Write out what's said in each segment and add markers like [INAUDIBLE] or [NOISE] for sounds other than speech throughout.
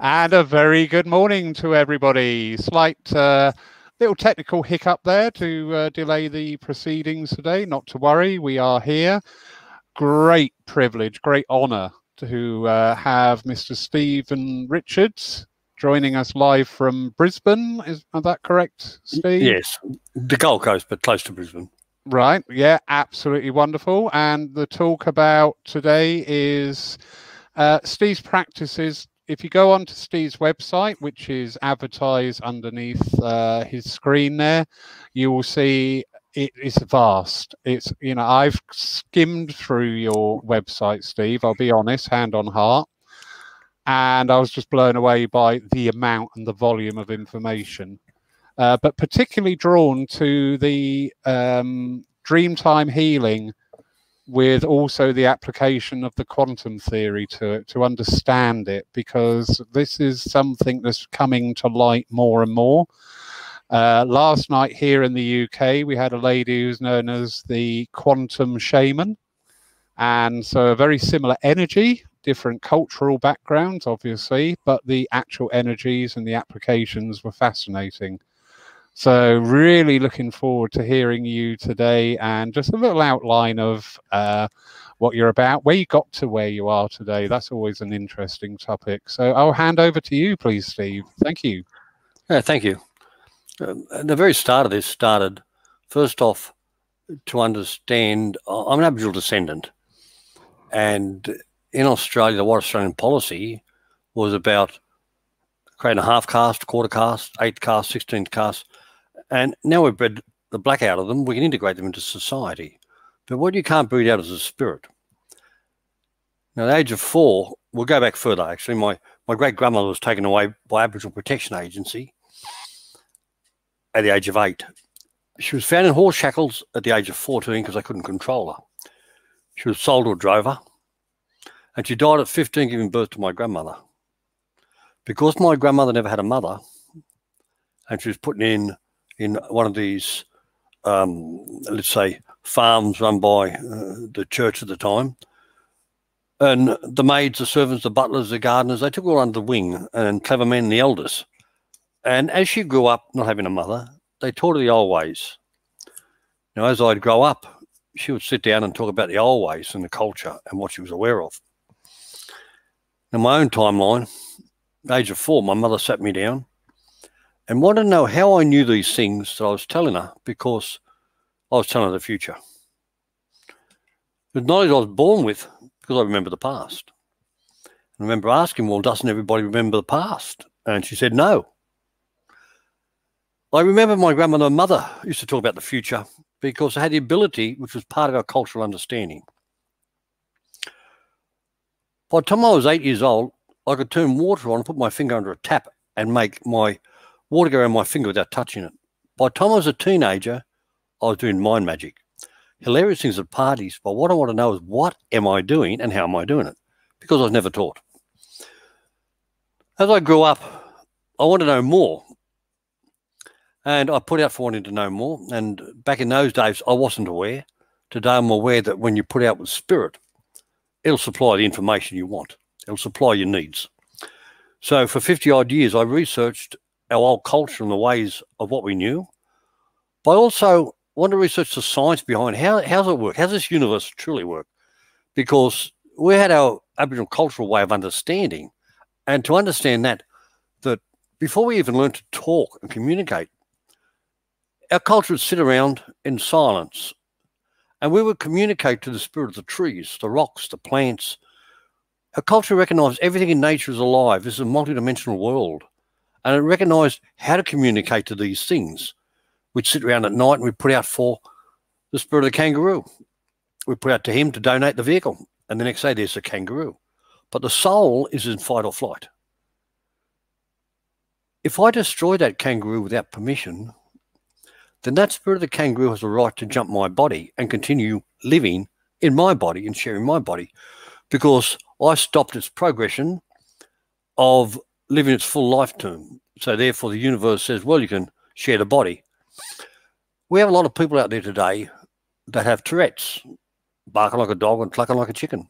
And a very good morning to everybody. Slight uh, little technical hiccup there to uh, delay the proceedings today. Not to worry, we are here. Great privilege, great honour to uh, have Mr. Stephen Richards joining us live from Brisbane. Is, is that correct, Steve? Yes, the Gold Coast, but close to Brisbane. Right. Yeah, absolutely wonderful. And the talk about today is uh, Steve's practices if you go onto Steve's website, which is advertised underneath uh, his screen there, you will see it is vast. It's you know I've skimmed through your website, Steve. I'll be honest, hand on heart, and I was just blown away by the amount and the volume of information. Uh, but particularly drawn to the um, Dreamtime healing with also the application of the quantum theory to it to understand it because this is something that's coming to light more and more. Uh, last night here in the UK, we had a lady who's known as the quantum shaman. And so a very similar energy, different cultural backgrounds, obviously, but the actual energies and the applications were fascinating. So, really looking forward to hearing you today and just a little outline of uh, what you're about, where you got to where you are today. That's always an interesting topic. So, I'll hand over to you, please, Steve. Thank you. Yeah, thank you. Um, the very start of this started, first off, to understand I'm an Aboriginal descendant. And in Australia, the White Australian policy was about creating a half caste, quarter caste, eighth caste, 16th caste and now we've bred the black out of them, we can integrate them into society. But what you can't breed out is a spirit. Now, at the age of four, we'll go back further actually. My, my great grandmother was taken away by Aboriginal Protection Agency at the age of eight. She was found in horse shackles at the age of 14 because they couldn't control her. She was sold to a drover and she died at 15 giving birth to my grandmother. Because my grandmother never had a mother and she was put in in one of these, um, let's say, farms run by uh, the church at the time. And the maids, the servants, the butlers, the gardeners, they took her under the wing, and clever men, the elders. And as she grew up, not having a mother, they taught her the old ways. Now, as I'd grow up, she would sit down and talk about the old ways and the culture and what she was aware of. In my own timeline, age of four, my mother sat me down and want to know how I knew these things that I was telling her because I was telling her the future. The knowledge I was born with because I remember the past. I remember asking, well, doesn't everybody remember the past? And she said, no. I remember my grandmother and mother used to talk about the future because they had the ability, which was part of our cultural understanding. By the time I was eight years old, I could turn water on put my finger under a tap and make my water go around my finger without touching it. By the time I was a teenager, I was doing mind magic. Hilarious things at parties, but what I want to know is what am I doing and how am I doing it? Because I was never taught. As I grew up, I wanted to know more. And I put out for wanting to know more. And back in those days, I wasn't aware. Today, I'm aware that when you put out with spirit, it'll supply the information you want, it'll supply your needs. So, for 50 odd years, I researched our old culture and the ways of what we knew, but I also want to research the science behind how how's it work? How does this universe truly work? Because we had our Aboriginal cultural way of understanding, and to understand that, that before we even learned to talk and communicate, our culture would sit around in silence, and we would communicate to the spirit of the trees, the rocks, the plants. Our culture recognized everything in nature is alive. This is a multidimensional world and it recognized how to communicate to these things. We'd sit around at night and we'd put out for the spirit of the kangaroo. We put out to him to donate the vehicle. And the next day there's a kangaroo. But the soul is in fight or flight. If I destroy that kangaroo without permission, then that spirit of the kangaroo has a right to jump my body and continue living in my body and sharing my body because I stopped its progression of living its full life lifetime. So therefore, the universe says, well, you can share the body. We have a lot of people out there today that have Tourette's, barking like a dog and clucking like a chicken.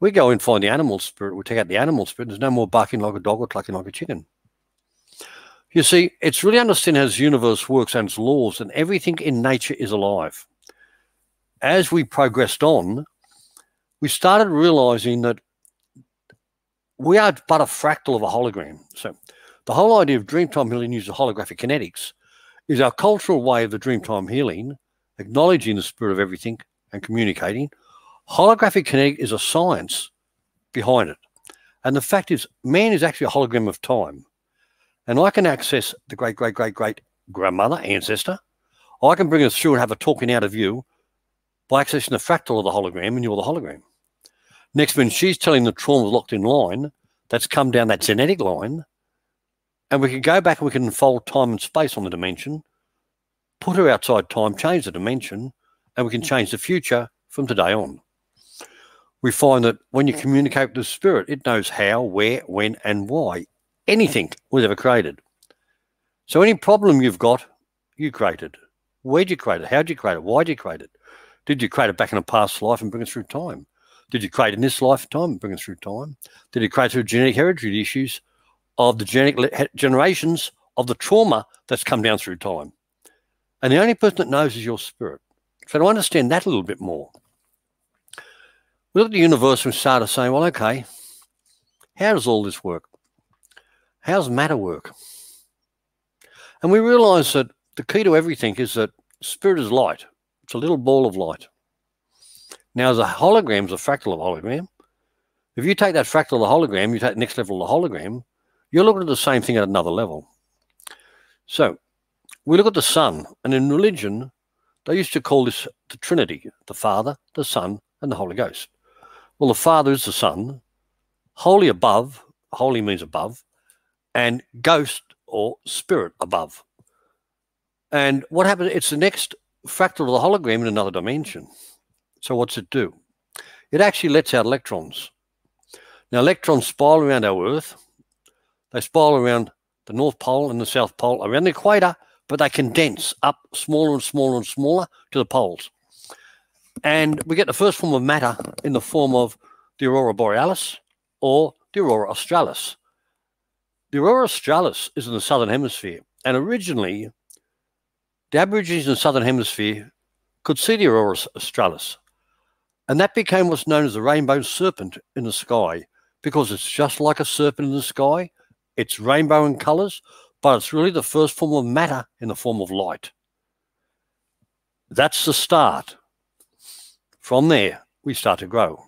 We go and find the animal spirit, we take out the animal spirit, there's no more barking like a dog or clucking like a chicken. You see, it's really understanding how this universe works and its laws, and everything in nature is alive. As we progressed on, we started realizing that we are but a fractal of a hologram. So the whole idea of Dreamtime healing uses holographic kinetics is our cultural way of the Dreamtime healing, acknowledging the spirit of everything and communicating. Holographic kinetic is a science behind it. And the fact is, man is actually a hologram of time. And I can access the great, great, great, great grandmother, ancestor. I can bring us through and have a talking out of you by accessing the fractal of the hologram, and you're the hologram. Next, when she's telling the trauma locked in line, that's come down that genetic line, and we can go back and we can fold time and space on the dimension, put her outside time, change the dimension, and we can mm. change the future from today on. We find that when you communicate with the spirit, it knows how, where, when, and why anything was ever created. So any problem you've got, you created. Where'd you create it? How'd you create it? Why'd you create it? Did you create it back in a past life and bring it through time? Did you create in this lifetime bring it through time? Did you create through genetic hereditary issues of the genetic generations of the trauma that's come down through time? And the only person that knows is your spirit. So to understand that a little bit more, we look at the universe and started saying, well, okay, how does all this work? How does matter work? And we realize that the key to everything is that spirit is light. It's a little ball of light. Now, as a hologram is a fractal of a hologram. If you take that fractal of the hologram, you take the next level of the hologram, you're looking at the same thing at another level. So we look at the sun, and in religion, they used to call this the Trinity the Father, the Son, and the Holy Ghost. Well, the Father is the Son, holy above, holy means above, and ghost or spirit above. And what happens? It's the next fractal of the hologram in another dimension. So what's it do? It actually lets out electrons. Now, electrons spiral around our Earth. They spiral around the North Pole and the South Pole, around the equator, but they condense up smaller and smaller and smaller to the poles. And we get the first form of matter in the form of the aurora borealis or the aurora australis. The aurora australis is in the southern hemisphere, and originally the Aborigines in the southern hemisphere could see the aurora australis, and that became what's known as the rainbow serpent in the sky because it's just like a serpent in the sky. It's rainbow in colors, but it's really the first form of matter in the form of light. That's the start. From there, we start to grow.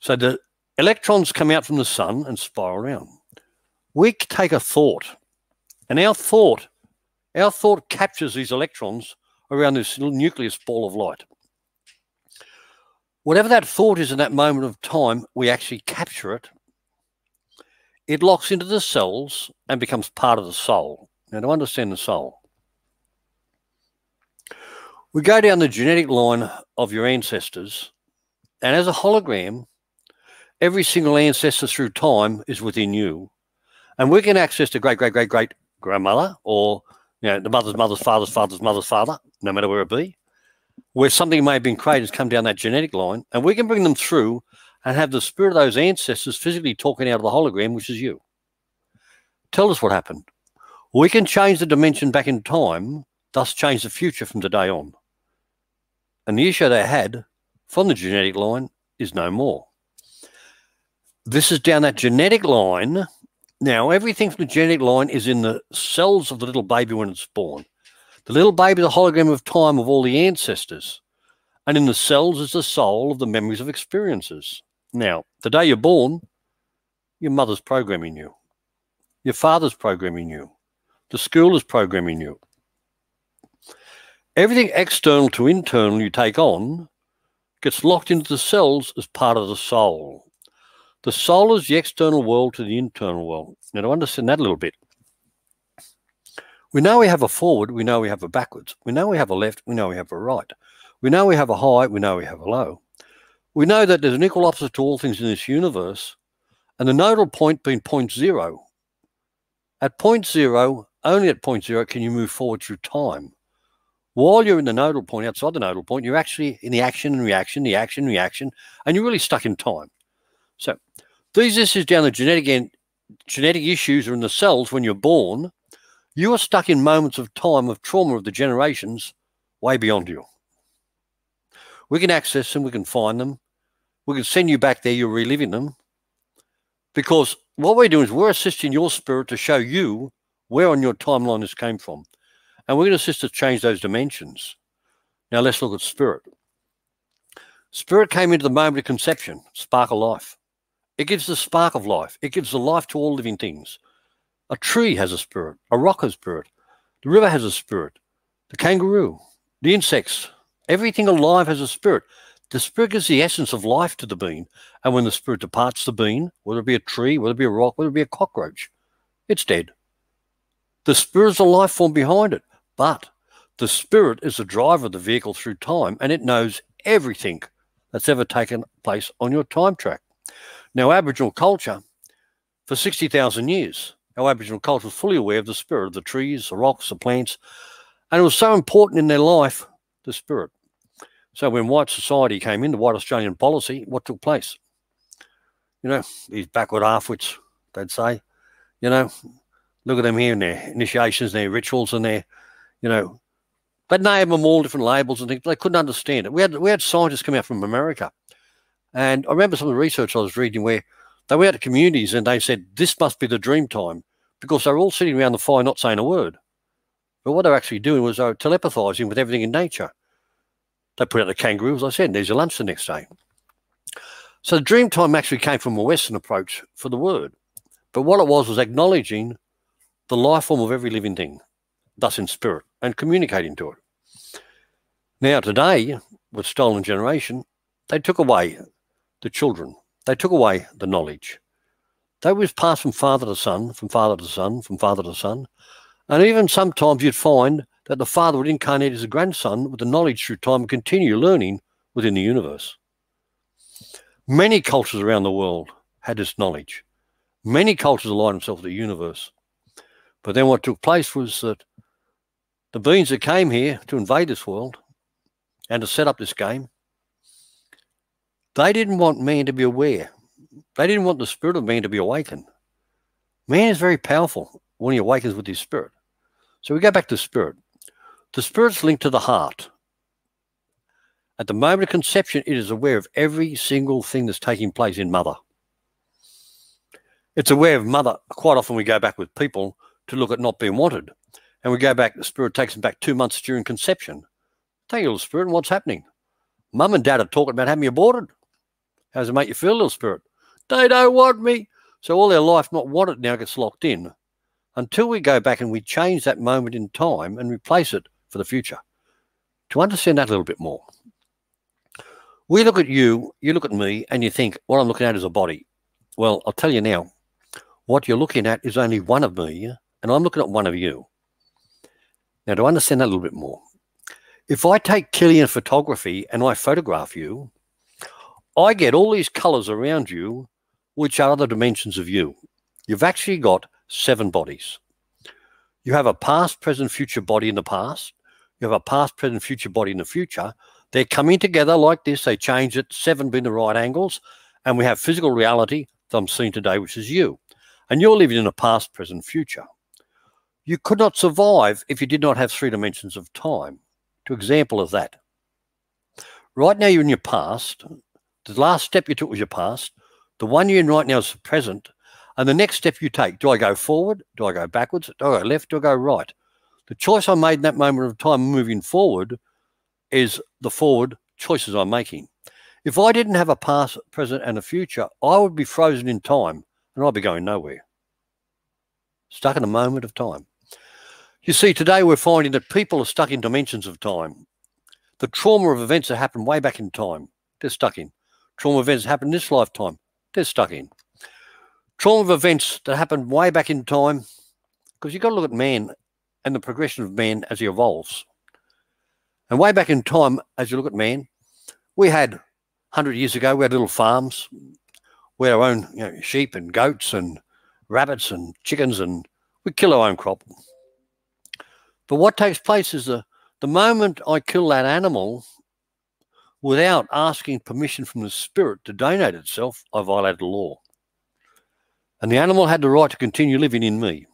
So the electrons come out from the sun and spiral around. We take a thought, and our thought, our thought captures these electrons around this little nucleus ball of light. Whatever that thought is in that moment of time, we actually capture it. It locks into the cells and becomes part of the soul. Now, to understand the soul, we go down the genetic line of your ancestors, and as a hologram, every single ancestor through time is within you. And we can access the great, great, great, great grandmother or you know, the mother's mother's father's father's mother's father, no matter where it be, where something may have been created has come down that genetic line, and we can bring them through and have the spirit of those ancestors physically talking out of the hologram, which is you. Tell us what happened. We can change the dimension back in time, thus change the future from today on. And the issue they had from the genetic line is no more. This is down that genetic line now, everything from the genetic line is in the cells of the little baby when it's born. The little baby is a hologram of time of all the ancestors. And in the cells is the soul of the memories of experiences. Now, the day you're born, your mother's programming you. Your father's programming you. The school is programming you. Everything external to internal you take on gets locked into the cells as part of the soul. The soul is the external world to the internal world. Now, to understand that a little bit, we know we have a forward, we know we have a backwards. We know we have a left, we know we have a right. We know we have a high, we know we have a low. We know that there's an equal opposite to all things in this universe, and the nodal point being point zero. At point zero, only at point zero can you move forward through time. While you're in the nodal point, outside the nodal point, you're actually in the action and reaction, the action, and reaction, and you're really stuck in time. So these issues down the genetic end, genetic issues are in the cells when you're born. You are stuck in moments of time of trauma of the generations way beyond you. We can access them, we can find them, we can send you back there, you're reliving them. Because what we're doing is we're assisting your spirit to show you where on your timeline this came from. And we're going to assist to change those dimensions. Now let's look at spirit. Spirit came into the moment of conception, spark of life. It gives the spark of life. It gives the life to all living things. A tree has a spirit. A rock has a spirit. The river has a spirit. The kangaroo, the insects, everything alive has a spirit. The spirit is the essence of life to the being. And when the spirit departs the being, whether it be a tree, whether it be a rock, whether it be a cockroach, it's dead. The spirit is the life form behind it. But the spirit is the driver of the vehicle through time and it knows everything that's ever taken place on your time track. Now, Aboriginal culture, for 60,000 years, our Aboriginal culture was fully aware of the spirit of the trees, the rocks, the plants, and it was so important in their life, the spirit. So when white society came in, the white Australian policy, what took place? You know, these backward halfwits, they'd say, you know, look at them here in their initiations, their rituals, and their, you know, they'd name them all different labels and things. But they couldn't understand it. We had we had scientists come out from America, and I remember some of the research I was reading where they were out to communities and they said this must be the dream time because they were all sitting around the fire not saying a word. But what they were actually doing was they were telepathizing with everything in nature. They put out the kangaroo, as I said, and there's your lunch the next day. So the dream time actually came from a Western approach for the word. But what it was was acknowledging the life form of every living thing, thus in spirit, and communicating to it. Now, today, with stolen generation, they took away the children, they took away the knowledge. They was passed from father to son, from father to son, from father to son. And even sometimes you'd find that the father would incarnate as a grandson with the knowledge through time and continue learning within the universe. Many cultures around the world had this knowledge. Many cultures aligned themselves with the universe. But then what took place was that the beings that came here to invade this world and to set up this game, they didn't want man to be aware. They didn't want the spirit of man to be awakened. Man is very powerful when he awakens with his spirit. So we go back to spirit. The spirit's linked to the heart. At the moment of conception, it is aware of every single thing that's taking place in mother. It's aware of mother. Quite often we go back with people to look at not being wanted. And we go back, the spirit takes them back two months during conception. Tell you, little spirit, and what's happening? Mum and dad are talking about having aborted. How does it make you feel, little spirit? They don't want me. So all their life not wanted now gets locked in until we go back and we change that moment in time and replace it for the future. To understand that a little bit more, we look at you, you look at me, and you think, what I'm looking at is a body. Well, I'll tell you now, what you're looking at is only one of me, and I'm looking at one of you. Now, to understand that a little bit more, if I take Kirlian photography and I photograph you, I get all these colors around you, which are the dimensions of you. You've actually got seven bodies. You have a past, present, future body in the past. You have a past, present, future body in the future. They're coming together like this. They change it, seven being the right angles. And we have physical reality that I'm seeing today, which is you. And you're living in a past, present, future. You could not survive if you did not have three dimensions of time. To example of that. Right now, you're in your past. The last step you took was your past. The one you're in right now is the present. And the next step you take, do I go forward? Do I go backwards? Do I go left? Do I go right? The choice I made in that moment of time moving forward is the forward choices I'm making. If I didn't have a past, present, and a future, I would be frozen in time and I'd be going nowhere. Stuck in a moment of time. You see, today we're finding that people are stuck in dimensions of time. The trauma of events that happened way back in time, they're stuck in. Trauma events that happened in this lifetime, they're stuck in trauma of events that happened way back in time, because you've got to look at man and the progression of man as he evolves. And way back in time, as you look at man, we had 100 years ago, we had little farms. We had our own you know, sheep and goats and rabbits and chickens, and we kill our own crop. But what takes place is the, the moment I kill that animal, without asking permission from the spirit to donate itself, I violated the law. And the animal had the right to continue living in me.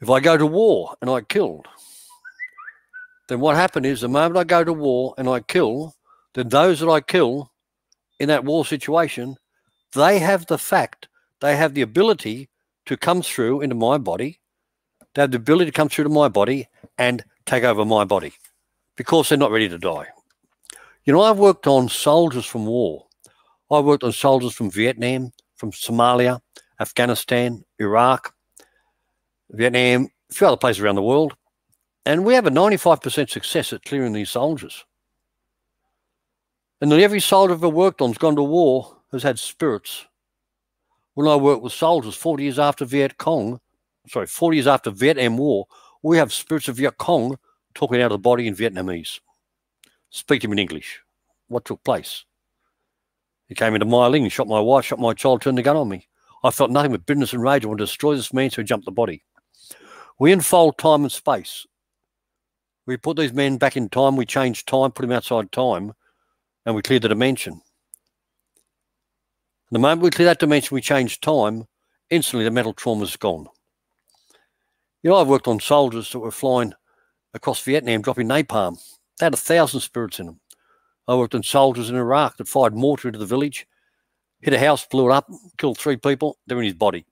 If I go to war and I killed, then what happened is the moment I go to war and I kill, then those that I kill in that war situation, they have the fact, they have the ability to come through into my body. They have the ability to come through to my body and take over my body because they're not ready to die. You know, I've worked on soldiers from war. I worked on soldiers from Vietnam, from Somalia, Afghanistan, Iraq, Vietnam, a few other places around the world. And we have a 95% success at clearing these soldiers. And every soldier I've ever worked on has gone to war has had spirits. When I worked with soldiers 40 years after Viet Cong, sorry, 40 years after Vietnam War, we have spirits of Viet Cong talking out of the body in Vietnamese. Speak to him in English. What took place? He came into my ling, shot my wife, shot my child, turned the gun on me. I felt nothing but bitterness and rage. I wanted to destroy this man, so he jumped the body. We unfold time and space. We put these men back in time, we change time, put them outside time, and we clear the dimension. The moment we clear that dimension, we change time, instantly the mental trauma is gone. You know, I've worked on soldiers that were flying across Vietnam dropping napalm. They had a thousand spirits in them. I worked on soldiers in Iraq that fired mortar into the village, hit a house, blew it up, killed three people. They're in his body.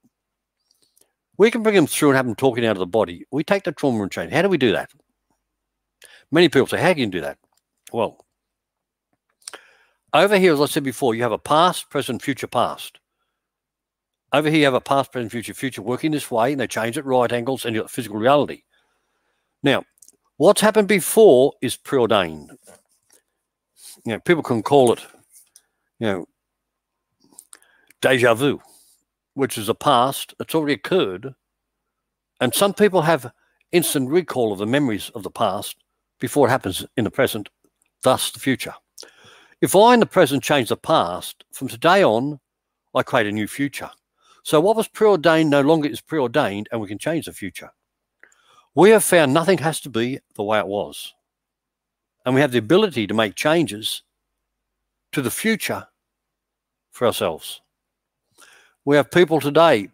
We can bring them through and have them talking out of the body. We take the trauma and change. How do we do that? Many people say, How can you do that? Well, over here, as I said before, you have a past, present, future, past. Over here, you have a past, present, future, future working this way, and they change at right angles and you've got physical reality. Now, What's happened before is preordained. You know, people can call it, you know, deja vu, which is a past that's already occurred. And some people have instant recall of the memories of the past before it happens in the present, thus the future. If I in the present change the past, from today on, I create a new future. So what was preordained no longer is preordained, and we can change the future. We have found nothing has to be the way it was. And we have the ability to make changes to the future for ourselves. We have people today,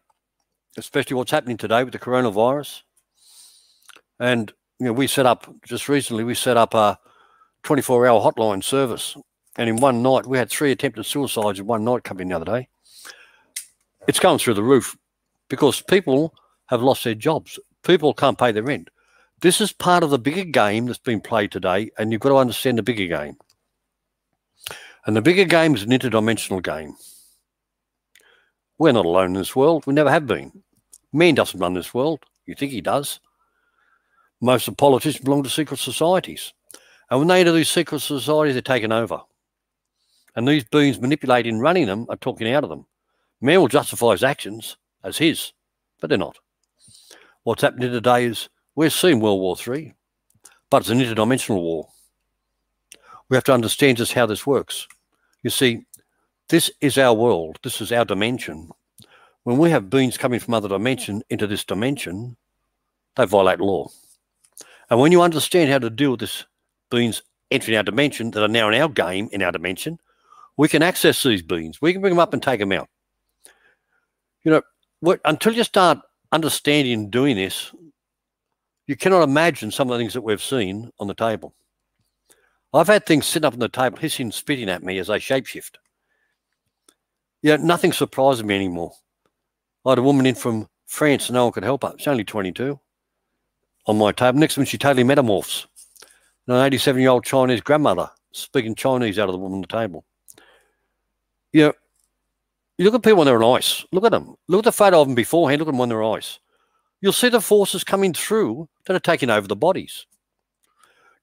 especially what's happening today with the coronavirus. And you know, we set up just recently, we set up a 24 hour hotline service. And in one night, we had three attempted suicides in one night coming the other day. It's going through the roof because people have lost their jobs people can't pay their rent. This is part of the bigger game that's been played today, and you've got to understand the bigger game. And the bigger game is an interdimensional game. We're not alone in this world. We never have been. Man doesn't run this world. You think he does. Most of the politicians belong to secret societies. And when they enter these secret societies, they're taken over. And these beings manipulating running them are talking out of them. Man will justify his actions as his, but they're not. What's happening today is we're seeing World War III, but it's an interdimensional war. We have to understand just how this works. You see, this is our world, this is our dimension. When we have beings coming from other dimension into this dimension, they violate law. And when you understand how to deal with this beings entering our dimension that are now in our game, in our dimension, we can access these beings. We can bring them up and take them out. You know, until you start understanding and doing this, you cannot imagine some of the things that we've seen on the table. I've had things sitting up on the table, hissing, spitting at me as they shapeshift. Yeah, nothing surprises me anymore. I had a woman in from France and no one could help her. She's only 22 on my table. Next one, she totally metamorphs. An 87 year old Chinese grandmother speaking Chinese out of the woman on the table. You know, you look at people when they're on ice. Look at them. Look at the photo of them beforehand. Look at them when they're on ice. You'll see the forces coming through that are taking over the bodies.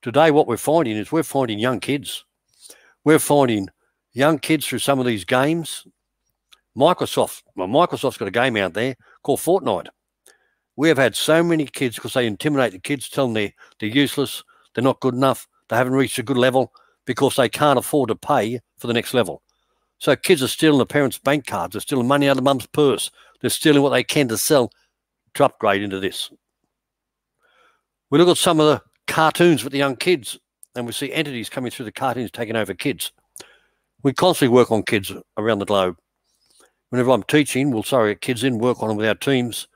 Today, what we're finding is we're finding young kids. We're finding young kids through some of these games. Microsoft, well, Microsoft's got a game out there called Fortnite. We have had so many kids because they intimidate the kids, tell them they're, they're useless, they're not good enough, they haven't reached a good level because they can't afford to pay for the next level. So kids are stealing the parents' bank cards, they're stealing money out of mum's purse, they're stealing what they can to sell to upgrade into this. We look at some of the cartoons with the young kids, and we see entities coming through the cartoons taking over kids. We constantly work on kids around the globe. Whenever I'm teaching, we'll sorry kids in, work on them with our teams,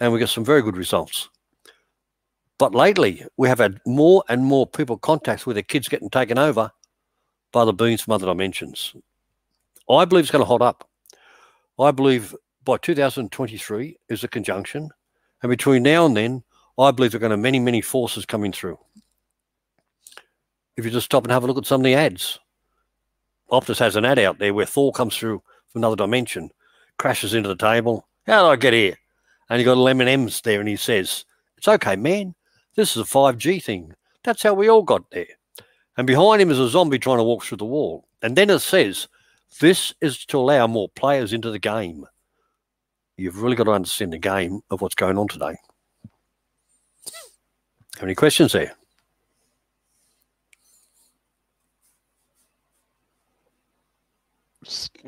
and we get some very good results. But lately, we have had more and more people contacts with their kids getting taken over by the beings from other dimensions. I believe it's going to hold up. I believe by 2023 is a conjunction. And between now and then, I believe there are going to be many, many forces coming through. If you just stop and have a look at some of the ads, Optus has an ad out there where Thor comes through from another dimension, crashes into the table. How did I get here? And you got lemon M's there, and he says, "It's okay, man. This is a 5G thing. That's how we all got there." And behind him is a zombie trying to walk through the wall. And then it says, "This is to allow more players into the game." You've really got to understand the game of what's going on today. Have any questions there?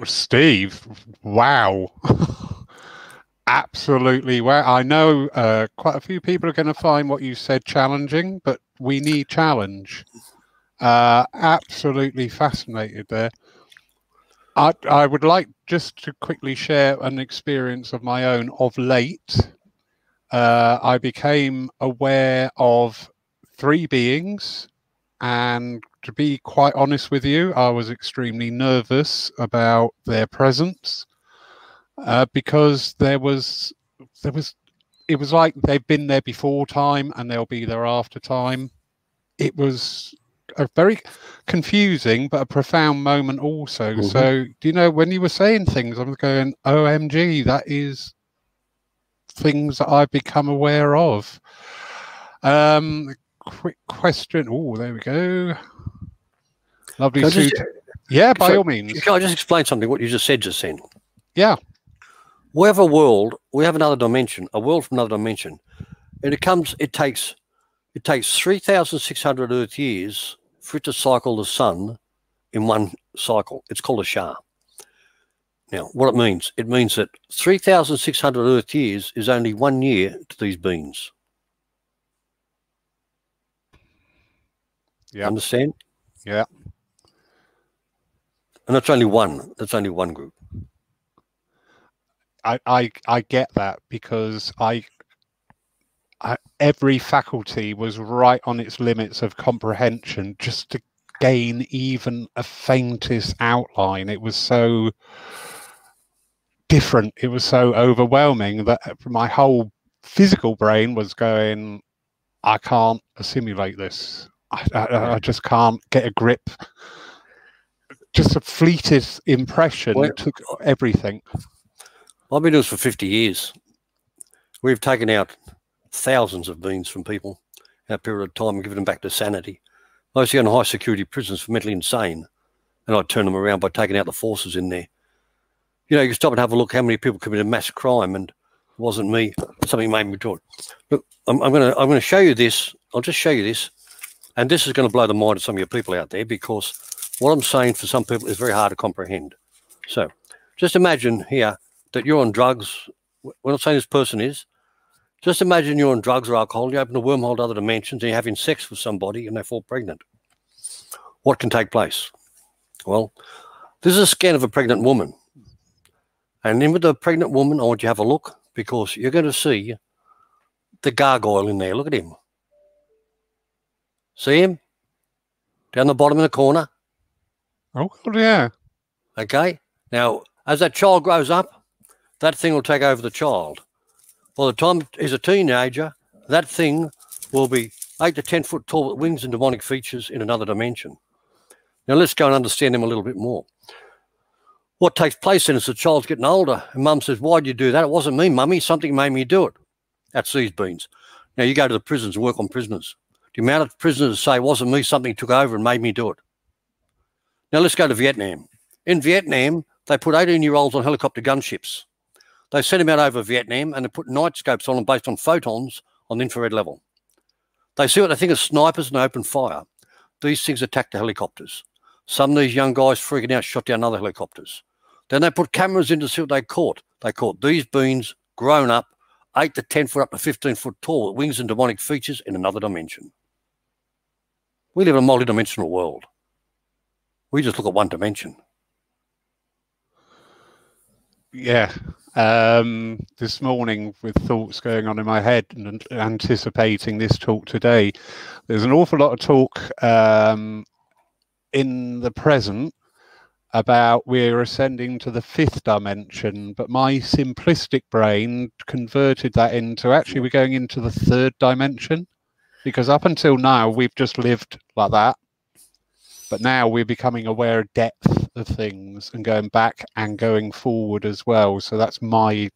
Steve, wow. [LAUGHS] Absolutely. Wow. I know uh, quite a few people are going to find what you said challenging, but we need challenge. Uh, absolutely fascinated there. I, I would like just to quickly share an experience of my own of late. Uh, I became aware of three beings and to be quite honest with you, I was extremely nervous about their presence uh, because there was there was it was like they've been there before time and they'll be there after time. It was a very confusing but a profound moment also. Mm-hmm. So do you know when you were saying things, I was going, OMG, that is things that I've become aware of. Um, quick question. Oh, there we go. Lovely suit. Just, yeah, by all means. Can I just explain something? What you just said just then. Yeah. We have a world. We have another dimension. A world from another dimension, and it comes. It takes. It takes three thousand six hundred Earth years for it to cycle the sun in one cycle. It's called a Shah. Now, what it means? It means that 3,600 Earth years is only one year to these beings. Yeah. Understand? Yeah. And that's only one. That's only one group. I I, I get that because I, I every faculty was right on its limits of comprehension just to gain even a faintest outline. It was so different. It was so overwhelming that my whole physical brain was going, I can't assimilate this. I, I, I just can't get a grip. Just a fleeted impression well, took everything. I've been doing this for 50 years. We've taken out thousands of beings from people in a period of time and given them back to sanity. I Mostly in high security prisons for mentally insane. And I'd turn them around by taking out the forces in there. You know, you stop and have a look how many people committed mass crime and it wasn't me. Something made me do it. Look, I'm, I'm gonna I'm gonna show you this. I'll just show you this. And this is going to blow the mind of some of your people out there because what I'm saying for some people is very hard to comprehend. So just imagine here that you're on drugs. We're not saying this person is. Just imagine you're on drugs or alcohol, you open a wormhole to other dimensions and you're having sex with somebody and they fall pregnant. What can take place? Well, this is a scan of a pregnant woman. And in with the pregnant woman, I want you to have a look because you're going to see the gargoyle in there. Look at him. See him? Down the bottom in the corner. Oh, yeah. Okay. Now, as that child grows up, that thing will take over the child. By the time he's a teenager, that thing will be eight to 10 foot tall with wings and demonic features in another dimension. Now, let's go and understand him a little bit more. What takes place then is the child's getting older, and mum says, Why'd you do that? It wasn't me, mummy. Something made me do it. That's these beans. Now, you go to the prisons and work on prisoners. The amount of prisoners say it wasn't me, something took over and made me do it. Now let's go to Vietnam. In Vietnam, they put 18 year olds on helicopter gunships. They sent him out over Vietnam and they put night scopes on them based on photons on the infrared level. They see what they think of snipers and open fire. These things attack the helicopters. Some of these young guys freaking out shot down other helicopters. Then they put cameras in to see what they caught. They caught these beings grown up, 8 to 10 foot up to 15 foot tall, with wings and demonic features in another dimension. We live in a multidimensional world. We just look at one dimension. Yeah. Um, this morning, with thoughts going on in my head and anticipating this talk today, there's an awful lot of talk um, in the present about we're ascending to the fifth dimension, but my simplistic brain converted that into actually we're going into the third dimension because up until now we've just lived like that. But now we're becoming aware of depth of things and going back and going forward as well. So that's my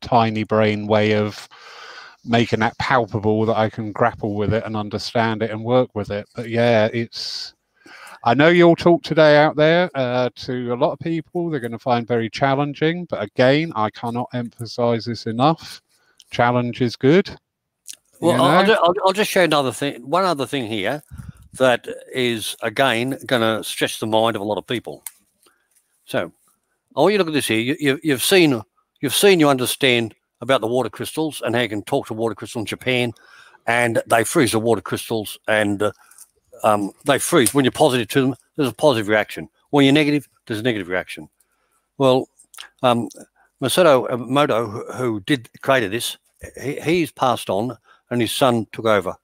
tiny brain way of making that palpable that I can grapple with it and understand it and work with it. But yeah, it's I know you'll talk today out there uh, to a lot of people. They're going to find very challenging, but again, I cannot emphasize this enough. Challenge is good. Well, you know? I'll, I'll, I'll, just show another thing. One other thing here that is again going to stretch the mind of a lot of people. So, I want you to look at this here. You, you, you've seen, you've seen, you understand about the water crystals and how you can talk to water crystal in Japan, and they freeze the water crystals and uh, um, they freeze. When you're positive to them, there's a positive reaction. When you're negative, there's a negative reaction. Well, um, Masaru Emoto, who, who did created this, he, he's passed on, and his son took over.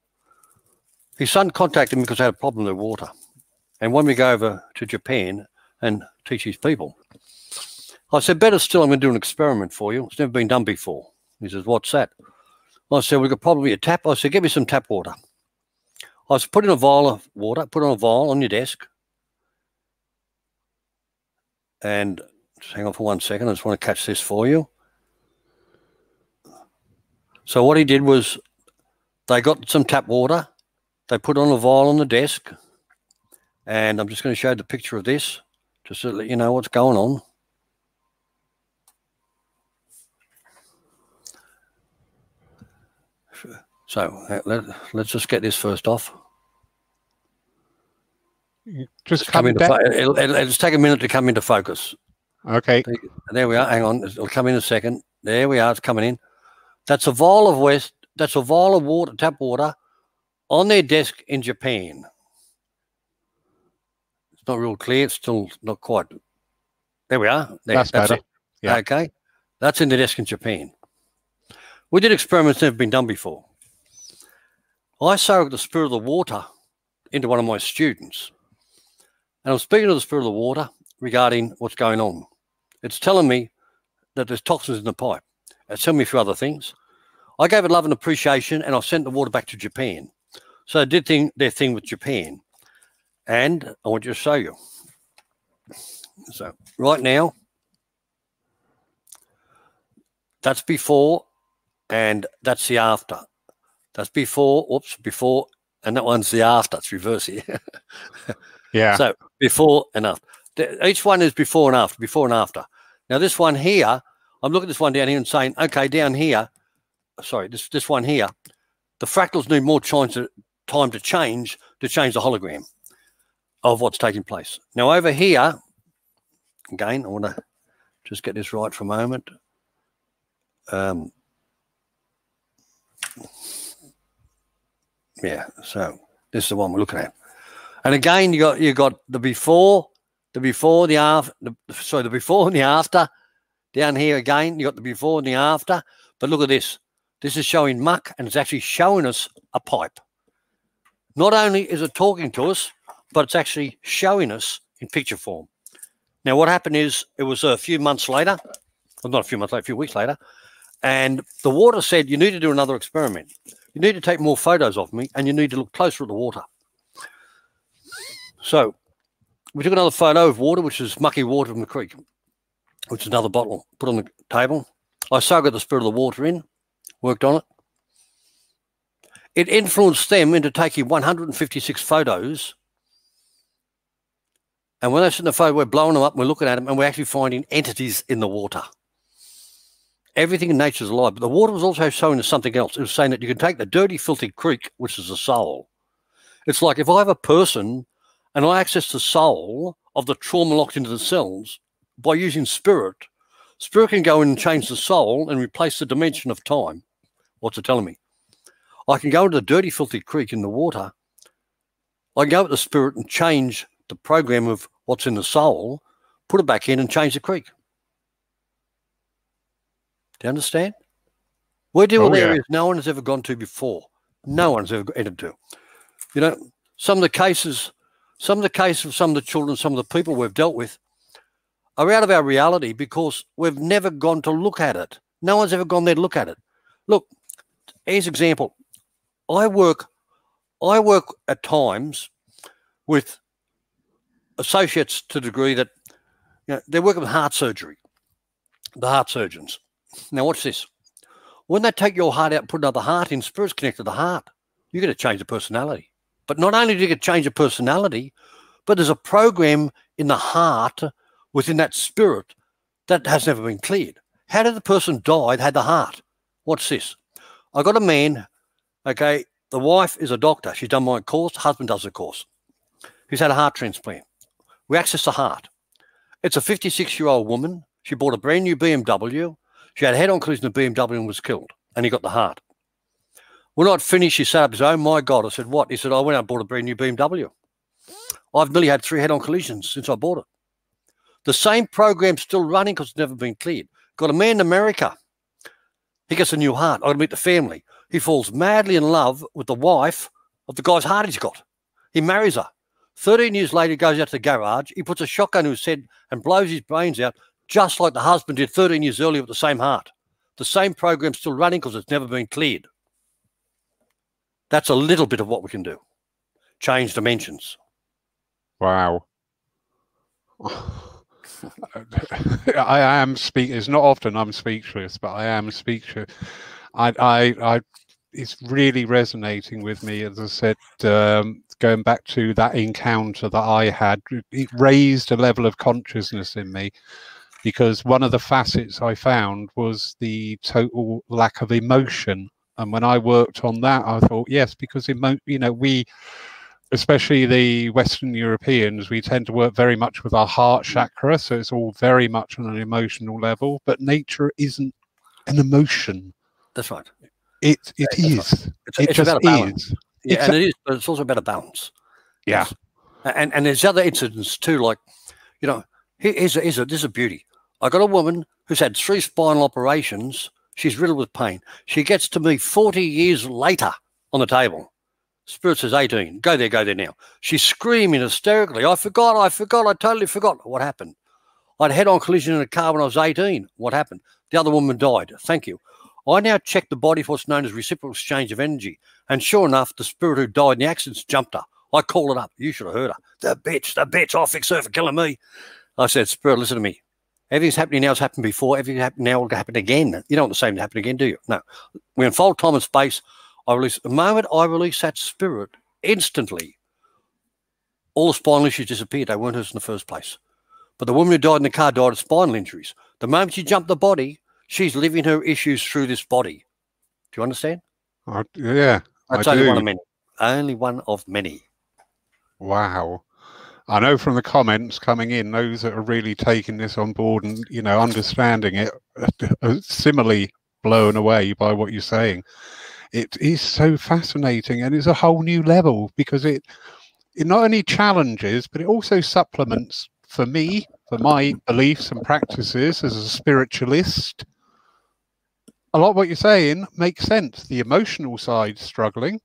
His son contacted me because they had a problem with water, and when we go over to Japan and teach his people, I said, "Better still, I'm going to do an experiment for you. It's never been done before." He says, "What's that?" I said, "We could probably a tap." I said, "Give me some tap water." I was in a vial of water, put on a vial on your desk. And just hang on for one second. I just want to catch this for you. So what he did was they got some tap water. They put on a vial on the desk. And I'm just going to show you the picture of this just to let you know what's going on. So uh, let, us just get this first off. Just come into fo- it'll, it'll, it'll, take a minute to come into focus. Okay. There we are. Hang on. It'll come in a second. There we are. It's coming in. That's a vial of West. That's a vial of water, tap water, on their desk in Japan. It's not real clear. It's still not quite. There we are. There, that's, that's better. It. Yeah. Okay. That's in the desk in Japan. We did experiments never been done before. I soaked the spirit of the water into one of my students and I'm speaking to the spirit of the water regarding what's going on. It's telling me that there's toxins in the pipe. It's telling me a few other things. I gave it love and appreciation and I sent the water back to Japan. So I did thing, their thing with Japan. And I want to show you. So right now, that's before and that's the after. That's before, whoops, before, and that one's the after. It's reverse here. [LAUGHS] Yeah. So before and after. Each one is before and after, before and after. Now this one here, I'm looking at this one down here and saying, okay, down here, sorry, this this one here, the fractals need more time to time to change to change the hologram of what's taking place. Now over here, again, I want to just get this right for a moment. Um, yeah, so this is the one we're looking at. And again, you got you got the before, the before, the after. Sorry, the before and the after. Down here again, you got the before and the after. But look at this. This is showing muck, and it's actually showing us a pipe. Not only is it talking to us, but it's actually showing us in picture form. Now, what happened is it was a few months later, well, not a few months later, a few weeks later, and the water said, You need to do another experiment. You need to take more photos of me, and you need to look closer at the water. So we took another photo of water, which is mucky water from the creek, which is another bottle put on the table. I so got the spirit of the water in, worked on it. It influenced them into taking 156 photos. And when they sit in the photo, we're blowing them up, and we're looking at them, and we're actually finding entities in the water. Everything in nature is alive. But the water was also showing us something else. It was saying that you can take the dirty, filthy creek, which is the soul. It's like if I have a person and I access the soul of the trauma locked into the cells by using spirit. Spirit can go in and change the soul and replace the dimension of time. What's it telling me? I can go into the dirty, filthy creek in the water I can go with the spirit and change the program of what's in the soul, put it back in and change the creek. Do you understand? We're doing Oh, yeah. areas no one has ever gone to before. No one's ever entered to. You know, some of the cases, some of the cases of some of the children, some of the people we've dealt with are out of our reality because we've never gone to look at it. No one's ever gone there to look at it. Look, here's an example. I work, I work at times with associates to the degree that you know, they're working with heart surgery, the heart surgeons. Now, watch this. When they take your heart out and put another heart in, spirit's connected to the heart. You get to change the personality. But not only do you get change of personality, but there's a program in the heart within that spirit that has never been cleared. How did the person die had the heart? What's this? I got a man, okay, the wife is a doctor. She's done my course, husband does the course. He's had a heart transplant. We access the heart. It's a 56 year old woman. She bought a brand new BMW. She had a head on collision with BMW and was killed, and he got the heart. When I'd finished, he sat up and said, Oh my God. I said, What? He said, oh, I went out and bought a brand new BMW. I've nearly had three head on collisions since I bought it. The same program's still running because it's never been cleared. Got a man in America. He gets a new heart. I got to meet the family. He falls madly in love with the wife of the guy's heart he's got. He marries her. 13 years later, he goes out to the garage. He puts a shotgun to his head and blows his brains out, just like the husband did 13 years earlier with the same heart. The same program's still running because it's never been cleared. That's a little bit of what we can do. Change dimensions. Wow. I am speak. It's not often I'm speechless, but I am speechless. I, I, I. It's really resonating with me. As I said, um, going back to that encounter that I had, it raised a level of consciousness in me because one of the facets I found was the total lack of emotion. And when I worked on that, I thought, yes, because emo- you know we especially the Western Europeans, we tend to work very much with our heart chakra. So it's all very much on an emotional level, but nature isn't an emotion. That's right. It it right. is. It's, It it's just about a balance. is. Yeah, It's and it is, but it's also about a balance. Yeah. Yes. And and there's other incidents too, like, you know, here's a, here's a, this is a beauty. I got a woman who's had three spinal operations. She's riddled with pain. She gets to me 40 years later on the table. Spirit says 18. Go there, go there now. She's screaming hysterically. I forgot, I forgot, I totally forgot. What happened? I'd head on collision in a car when I was 18. What happened? The other woman died. Thank you. I now check the body for what's known as reciprocal exchange of energy. And sure enough, the spirit who died in the accidents jumped her. I called it up. You should have heard her. The bitch, the bitch, I'll fix her for killing me. I said, Spirit, listen to me. Everything's happening now has happened before. Everything happening now will happen again. You don't want the same to happen again, do you? No. We unfold time and space. I release the moment I release that spirit, instantly, all the spinal issues disappeared. They weren't hers in the first place. But the woman who died in the car died of spinal injuries. The moment she jumped the body, she's living her issues through this body. Do you understand? I, yeah. That's I only do. one of many. Only one of many. Wow. I know from the comments coming in, those that are really taking this on board and you know understanding it, are similarly blown away by what you're saying. It is so fascinating, and it's a whole new level because it it not only challenges, but it also supplements for me, for my beliefs and practices as a spiritualist. A lot of what you're saying makes sense. The emotional side struggling,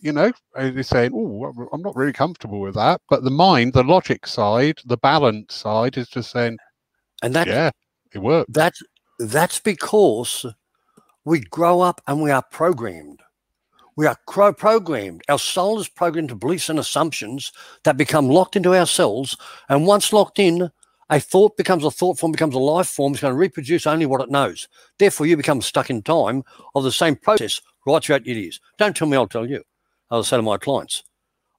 you know, they're saying, "Oh, I'm not really comfortable with that." But the mind, the logic side, the balance side, is just saying, And that "Yeah, it works." that's that's because we grow up and we are programmed. We are programmed. Our soul is programmed to beliefs and assumptions that become locked into our cells. And once locked in, a thought becomes a thought form, becomes a life form. It's going to reproduce only what it knows. Therefore, you become stuck in time of the same process right throughout your years. Don't tell me, I'll tell you. I'll say to my clients,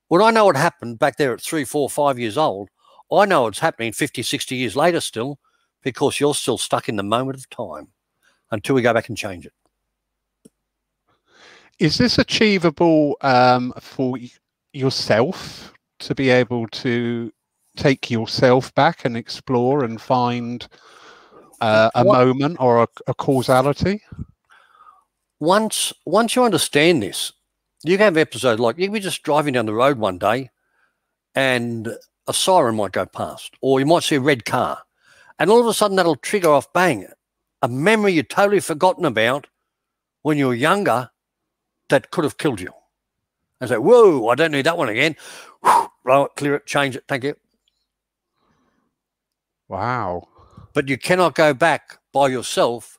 when I know what happened back there at three, four, five years old, I know it's happening 50, 60 years later still because you're still stuck in the moment of time until we go back and change it. Is this achievable um, for yourself to be able to take yourself back and explore and find uh, a What- moment or a, a causality? Once once you understand this, You can have episodes like you can be just driving down the road one day and a siren might go past, or you might see a red car, and all of a sudden that'll trigger off bang, a memory you'd totally forgotten about when you were younger that could have killed you. And say, whoa, I don't need that one again. Blow it, clear it, change it. Thank you. Wow. But you cannot go back by yourself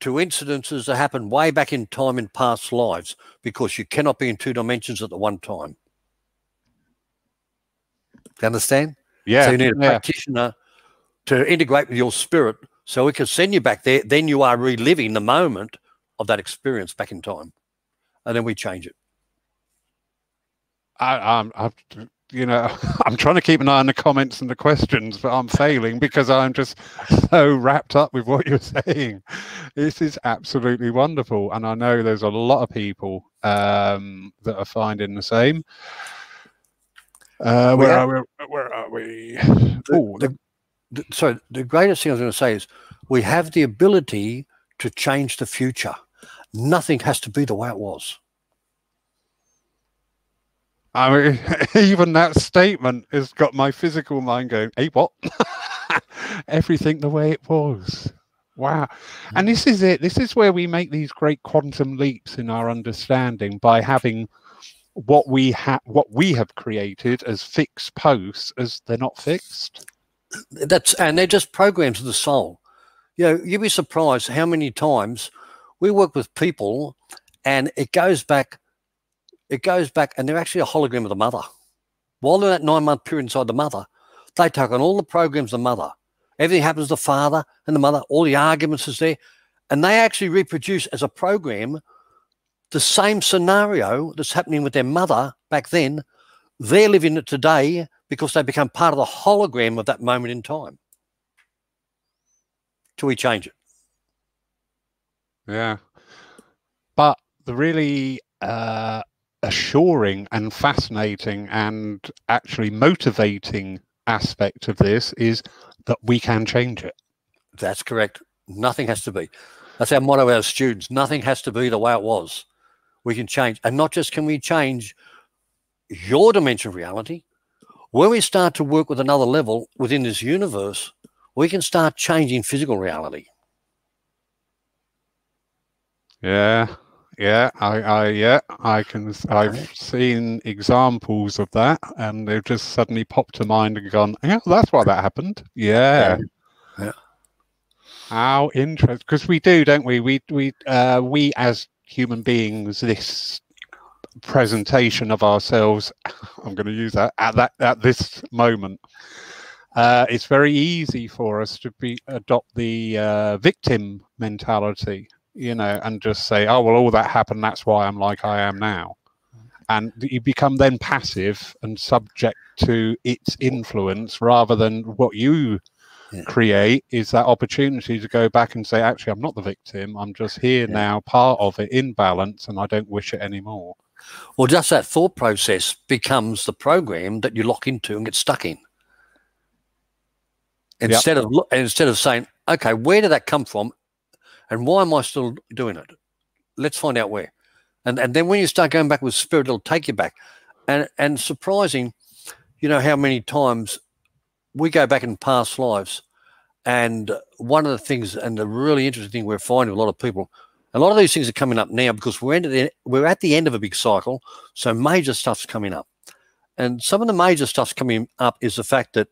to incidences that happened way back in time in past lives because you cannot be in two dimensions at the one time. Do you understand? Yeah. So you need a yeah. practitioner to integrate with your spirit so we can send you back there. Then you are reliving the moment of that experience back in time. And then we change it. I, I'm, I'm, you know, [LAUGHS] I'm trying to keep an eye on the comments and the questions, but I'm failing because I'm just [LAUGHS] so wrapped up with what you're [LAUGHS] saying. This is absolutely wonderful, and I know there's a lot of people um, that are finding the same. Uh, where are we? Where are we? The- Oh, the- the- so the greatest thing I was going to say is we have the ability to change the future. Nothing has to be the way it was. I mean, [LAUGHS] even that statement has got my physical mind going, hey, what? [LAUGHS] Everything the way it was. Wow. And this is it. This is where we make these great quantum leaps in our understanding by having what we have what we have created as fixed posts as they're not fixed. That's and they're just programs of the soul. You know, you'd be surprised how many times we work with people and it goes back, it goes back, and they're actually a hologram of the mother. While they're in that nine month period inside the mother, they take on all the programs of the mother. Everything happens to the father and the mother, all the arguments is there, and they actually reproduce as a program the same scenario that's happening with their mother back then. They're living it today because they become part of the hologram of that moment in time. Till we change it. Yeah. But the really uh, assuring and fascinating and actually motivating aspect of this is that we can change it. That's correct. Nothing has to be. That's our motto, our students. Nothing has to be the way it was. We can change. And not just can we change your dimension of reality, when we start to work with another level within this universe, we can start changing physical reality. Yeah. Yeah, I, I, yeah, I can. I've Okay. seen examples of that, and they've just suddenly popped to mind and gone, "Yeah, that's why that happened." Yeah, Yeah. How interesting! Because we do, don't we? We we uh, we as human beings, this presentation of ourselves. [LAUGHS] I'm going to use that at that at this moment. Uh, it's very easy for us to be adopt the uh, victim mentality, you know, and just say, "Oh well, all that happened. That's why I'm like I am now." And you become then passive and subject to its influence rather than what you Yeah. create is that opportunity to go back and say, actually, I'm not the victim. I'm just here Yeah. now, part of it, in balance, and I don't wish it anymore. Well, just that thought process becomes the program that you lock into and get stuck in. Instead of instead of saying, okay, where did that come from, and why am I still doing it? Let's find out where. And and then when you start going back with spirit, it'll take you back. And and surprising, you know how many times we go back in past lives, and one of the things, and the really interesting thing we're finding with a lot of people, a lot of these things are coming up now because we're the, we're at the end of a big cycle, so major stuff's coming up, and some of the major stuff's coming up is the fact that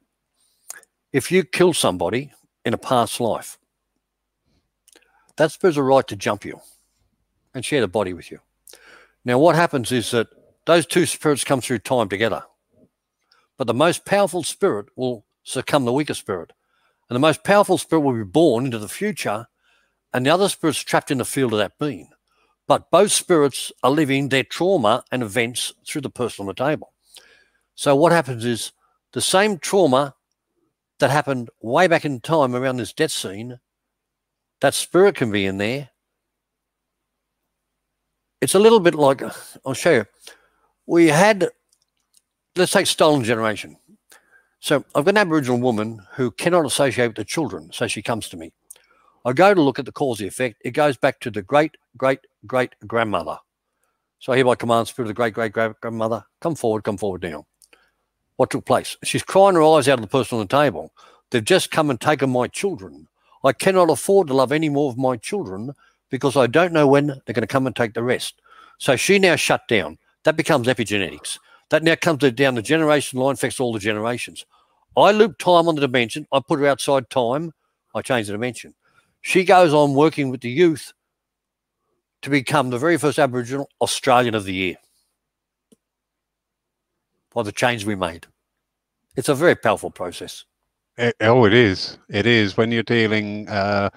if you kill somebody in a past life, that spirit's a right to jump you and share the body with you. Now, what happens is that those two spirits come through time together, but the most powerful spirit will succumb the weaker spirit, and the most powerful spirit will be born into the future and the other spirit's trapped in the field of that being. But both spirits are living their trauma and events through the person on the table. So what happens is the same trauma that happened way back in time around this death scene, that spirit can be in there. It's a little bit like I'll show you. We had, let's take stolen generation. So I've got an Aboriginal woman who cannot associate with the children, so she comes to me. I go to look at the cause effect. It goes back to the great, great, great grandmother. So I hereby command spirit of the great great great grandmother, come forward, come forward now. What took place? She's crying her eyes out of the person on the table. They've just come and taken my children. I cannot afford to love any more of my children because I don't know when they're going to come and take the rest. So she now shut down. That becomes epigenetics. That now comes down the generation line, affects all the generations. I loop time on the dimension. I put her outside time. I change the dimension. She goes on working with the youth to become the very first Aboriginal Australian of the year by the change we made. It's a very powerful process. It, oh, it is. It is. When you're dealing uh,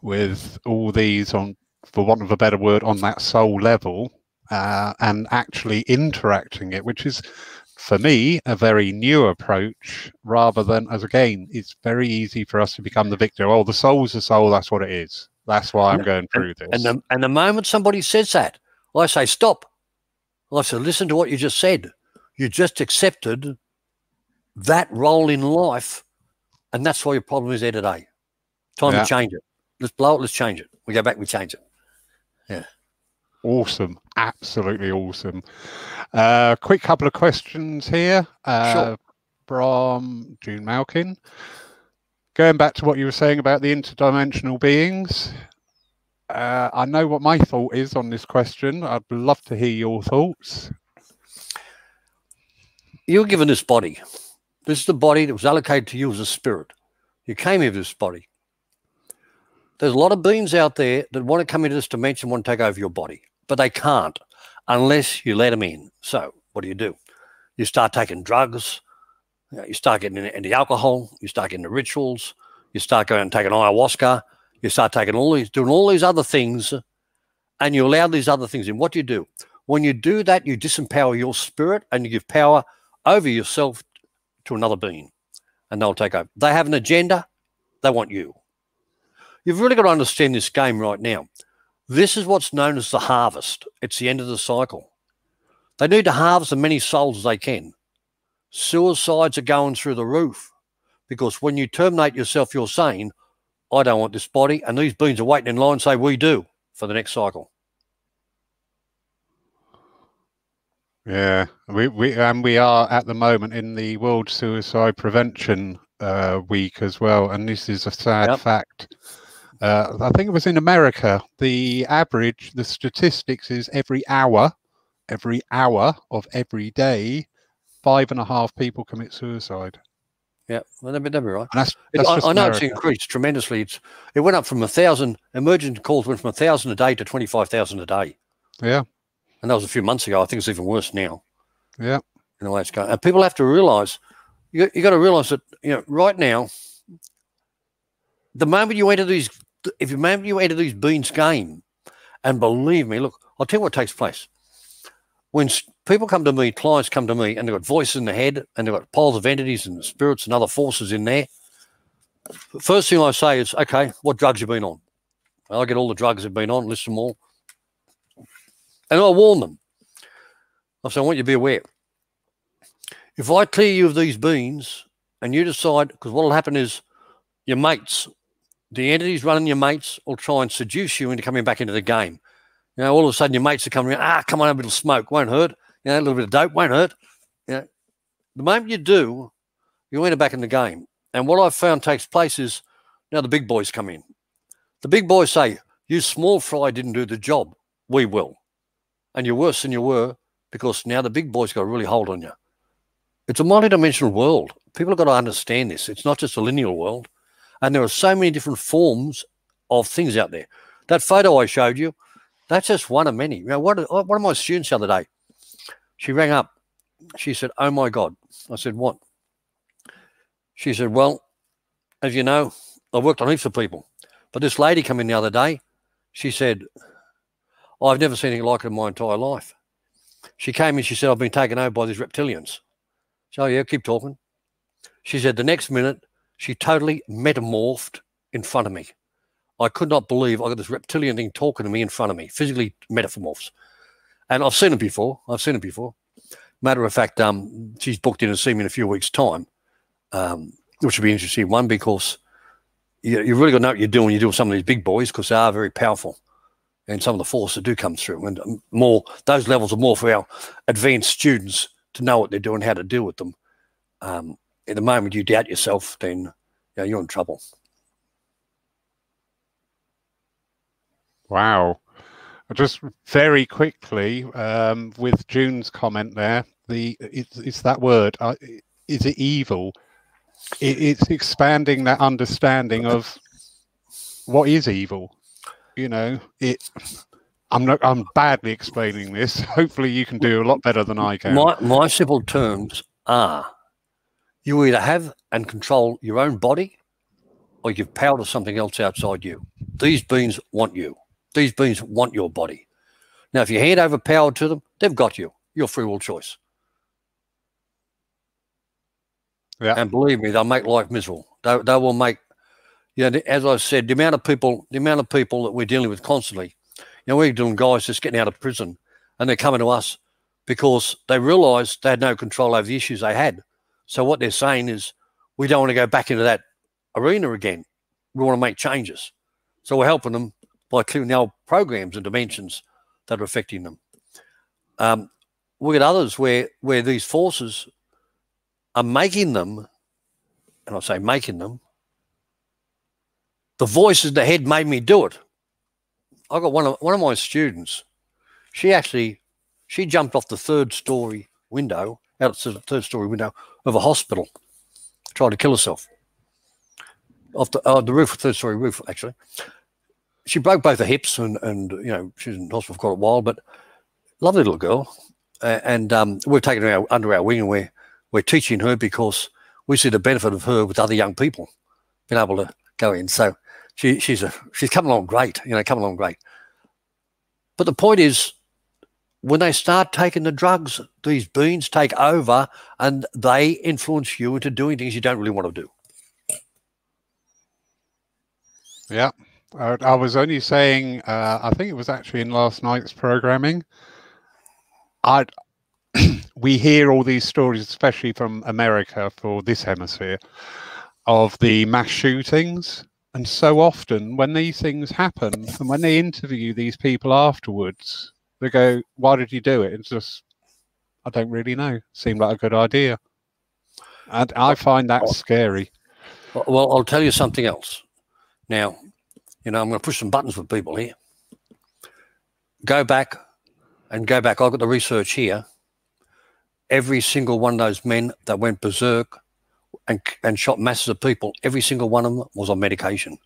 with all these on, for want of a better word, on that soul level, uh, and actually interacting it, which is for me a very new approach rather than as again it's very easy for us to become the victor oh the soul's the soul. That's what it is. That's why i'm going through this. and the, and the moment somebody says that i say stop. I say listen to what you just said. You just accepted that role in life and that's why your problem is there today. Time yeah. to change it. Let's blow it let's change it. We go back we change it. Yeah. Awesome. Absolutely awesome. Uh quick couple of questions here. Uh sure. from june malkin. Going back to what you were saying about the interdimensional beings uh, i know what my thought is on this question. I'd love to hear your thoughts. You're given this body this is the body that was allocated to you as a spirit you came here with this body there's a lot of beings out there that want to come into this dimension, want to take over your body but they can't unless you let them in. So what do you do? You start taking drugs, you start getting into alcohol, you start getting into rituals, you start going and taking ayahuasca, you start taking all these, doing all these other things, and you allow these other things in. What do you do? When you do that, you disempower your spirit and you give power over yourself to another being, and they'll take over. They have an agenda, they want you. You've really got to understand this game right now. This is what's known as the harvest. It's the end of the cycle. They need to harvest as many souls as they can. Suicides are going through the roof because when you terminate yourself, you're saying, I don't want this body. And these beings are waiting in line say, We do for the next cycle. Yeah, we, we and we are at the moment in the World Suicide Prevention uh, Week as well, and this is a sad yep. fact. Uh, I think it was in America. The average, the statistics is every hour, every hour of every day, five and a half people commit suicide. Yeah, well, that'd be, that'd be right. That's, that's it, I, I, know it's increased tremendously. It's it went up from a thousand emergency calls went from a thousand a day to twenty five thousand a day. Yeah, and that was a few months ago. I think it's even worse now. Yeah, in the way it's going, and people have to realise you you got to realise that you know right now, the moment you enter these if you moment you enter these beans game, and believe me, look, I'll tell you what takes place. When people come to me, clients come to me, and they've got voices in the head, and they've got poles of entities and spirits and other forces in there. First thing I say is, okay, what drugs you been on? I get all the drugs they've been on, list them all, and I warn them. I say, I want you to be aware. If I clear you of these beans, and you decide, because what will happen is your mates the entities running your mates will try and seduce you into coming back into the game. You know, all of a sudden your mates are coming around, ah, come on, a little smoke, won't hurt. You know, a little bit of dope, won't hurt. You know, the moment you do, you enter back in the game. And what I've found takes place is now the big boys come in. The big boys say, you small fry didn't do the job. We will. And you're worse than you were because now the big boys got a really hold on you. It's a multidimensional world. People have got to understand this. It's not just a linear world. And there are so many different forms of things out there. That photo I showed you, that's just one of many. You know, one of my students the other day, she rang up. She said, Oh my God. I said, What? She said, Well, as you know, I worked on heaps of people. But this lady came in the other day. She said, I've never seen anything like it in my entire life. She came in, she said, I've been taken over by these reptilians. So, yeah, keep talking. She said, the next minute, she totally metamorphed in front of me. I could not believe I got this reptilian thing talking to me in front of me, physically metamorphs. And I've seen it before. I've seen it before. Matter of fact, um, she's booked in to see me in a few weeks' time, um, which would be interesting. One, because you, you really got to know what you're doing. You do some of these big boys because they are very powerful. And some of the forces do come through. And um, more those levels are more for our advanced students to know what they're doing, how to deal with them. Um, at the moment you doubt yourself, then you know, you're in trouble. Wow. Just very quickly, um, with June's comment there, the it's, it's that word. Uh, is it evil? It, it's expanding that understanding of what is evil. You know, it. I'm not. I'm badly explaining this. [LAUGHS] Hopefully, you can do a lot better than I can. My my simple terms are: you either have and control your own body, or you give power to something else outside you. These beings want you. These beings want your body. Now, if you hand over power to them, they've got you. Your free will choice. Yeah. And believe me, they'll make life miserable. They, they will make, you know, as I said, the amount of people, the amount of people that we're dealing with constantly. You know, we're doing guys just getting out of prison, and they're coming to us because they realised they had no control over the issues they had. So what they're saying is, we don't want to go back into that arena again. We want to make changes. So we're helping them by clearing the old programs and dimensions that are affecting them. Um, we get others where where these forces are making them, and I say making them, the voices in the head made me do it. I got one of one of my students. She actually she jumped off the third story window, out of the third story window of a hospital, tried to kill herself. Off the uh, the roof, third story roof, actually she broke both her hips and, and you know, she was in hospital for quite a while, but lovely little girl. Uh, and um, we've taken her under our wing and we're, we're teaching her because we see the benefit of her with other young people being able to go in. So she, she's a, she's coming along great, you know, coming along great. But the point is, when they start taking the drugs, these beans take over and they influence you into doing things you don't really want to do. Yeah. I, I was only saying, uh, I think it was actually in last night's programming. I [CLEARS THROAT] we hear all these stories, especially from America for this hemisphere, of the mass shootings. And so often, when these things happen, and when they interview these people afterwards, they go, "Why did you do it?" It's just, I don't really know. Seemed like a good idea, and I find that scary. Well, I'll tell you something else. Now, you know, I'm going to push some buttons with people here. Go back and go back. I've got the research here. Every single one of those men that went berserk and, and shot masses of people, every single one of them was on medication.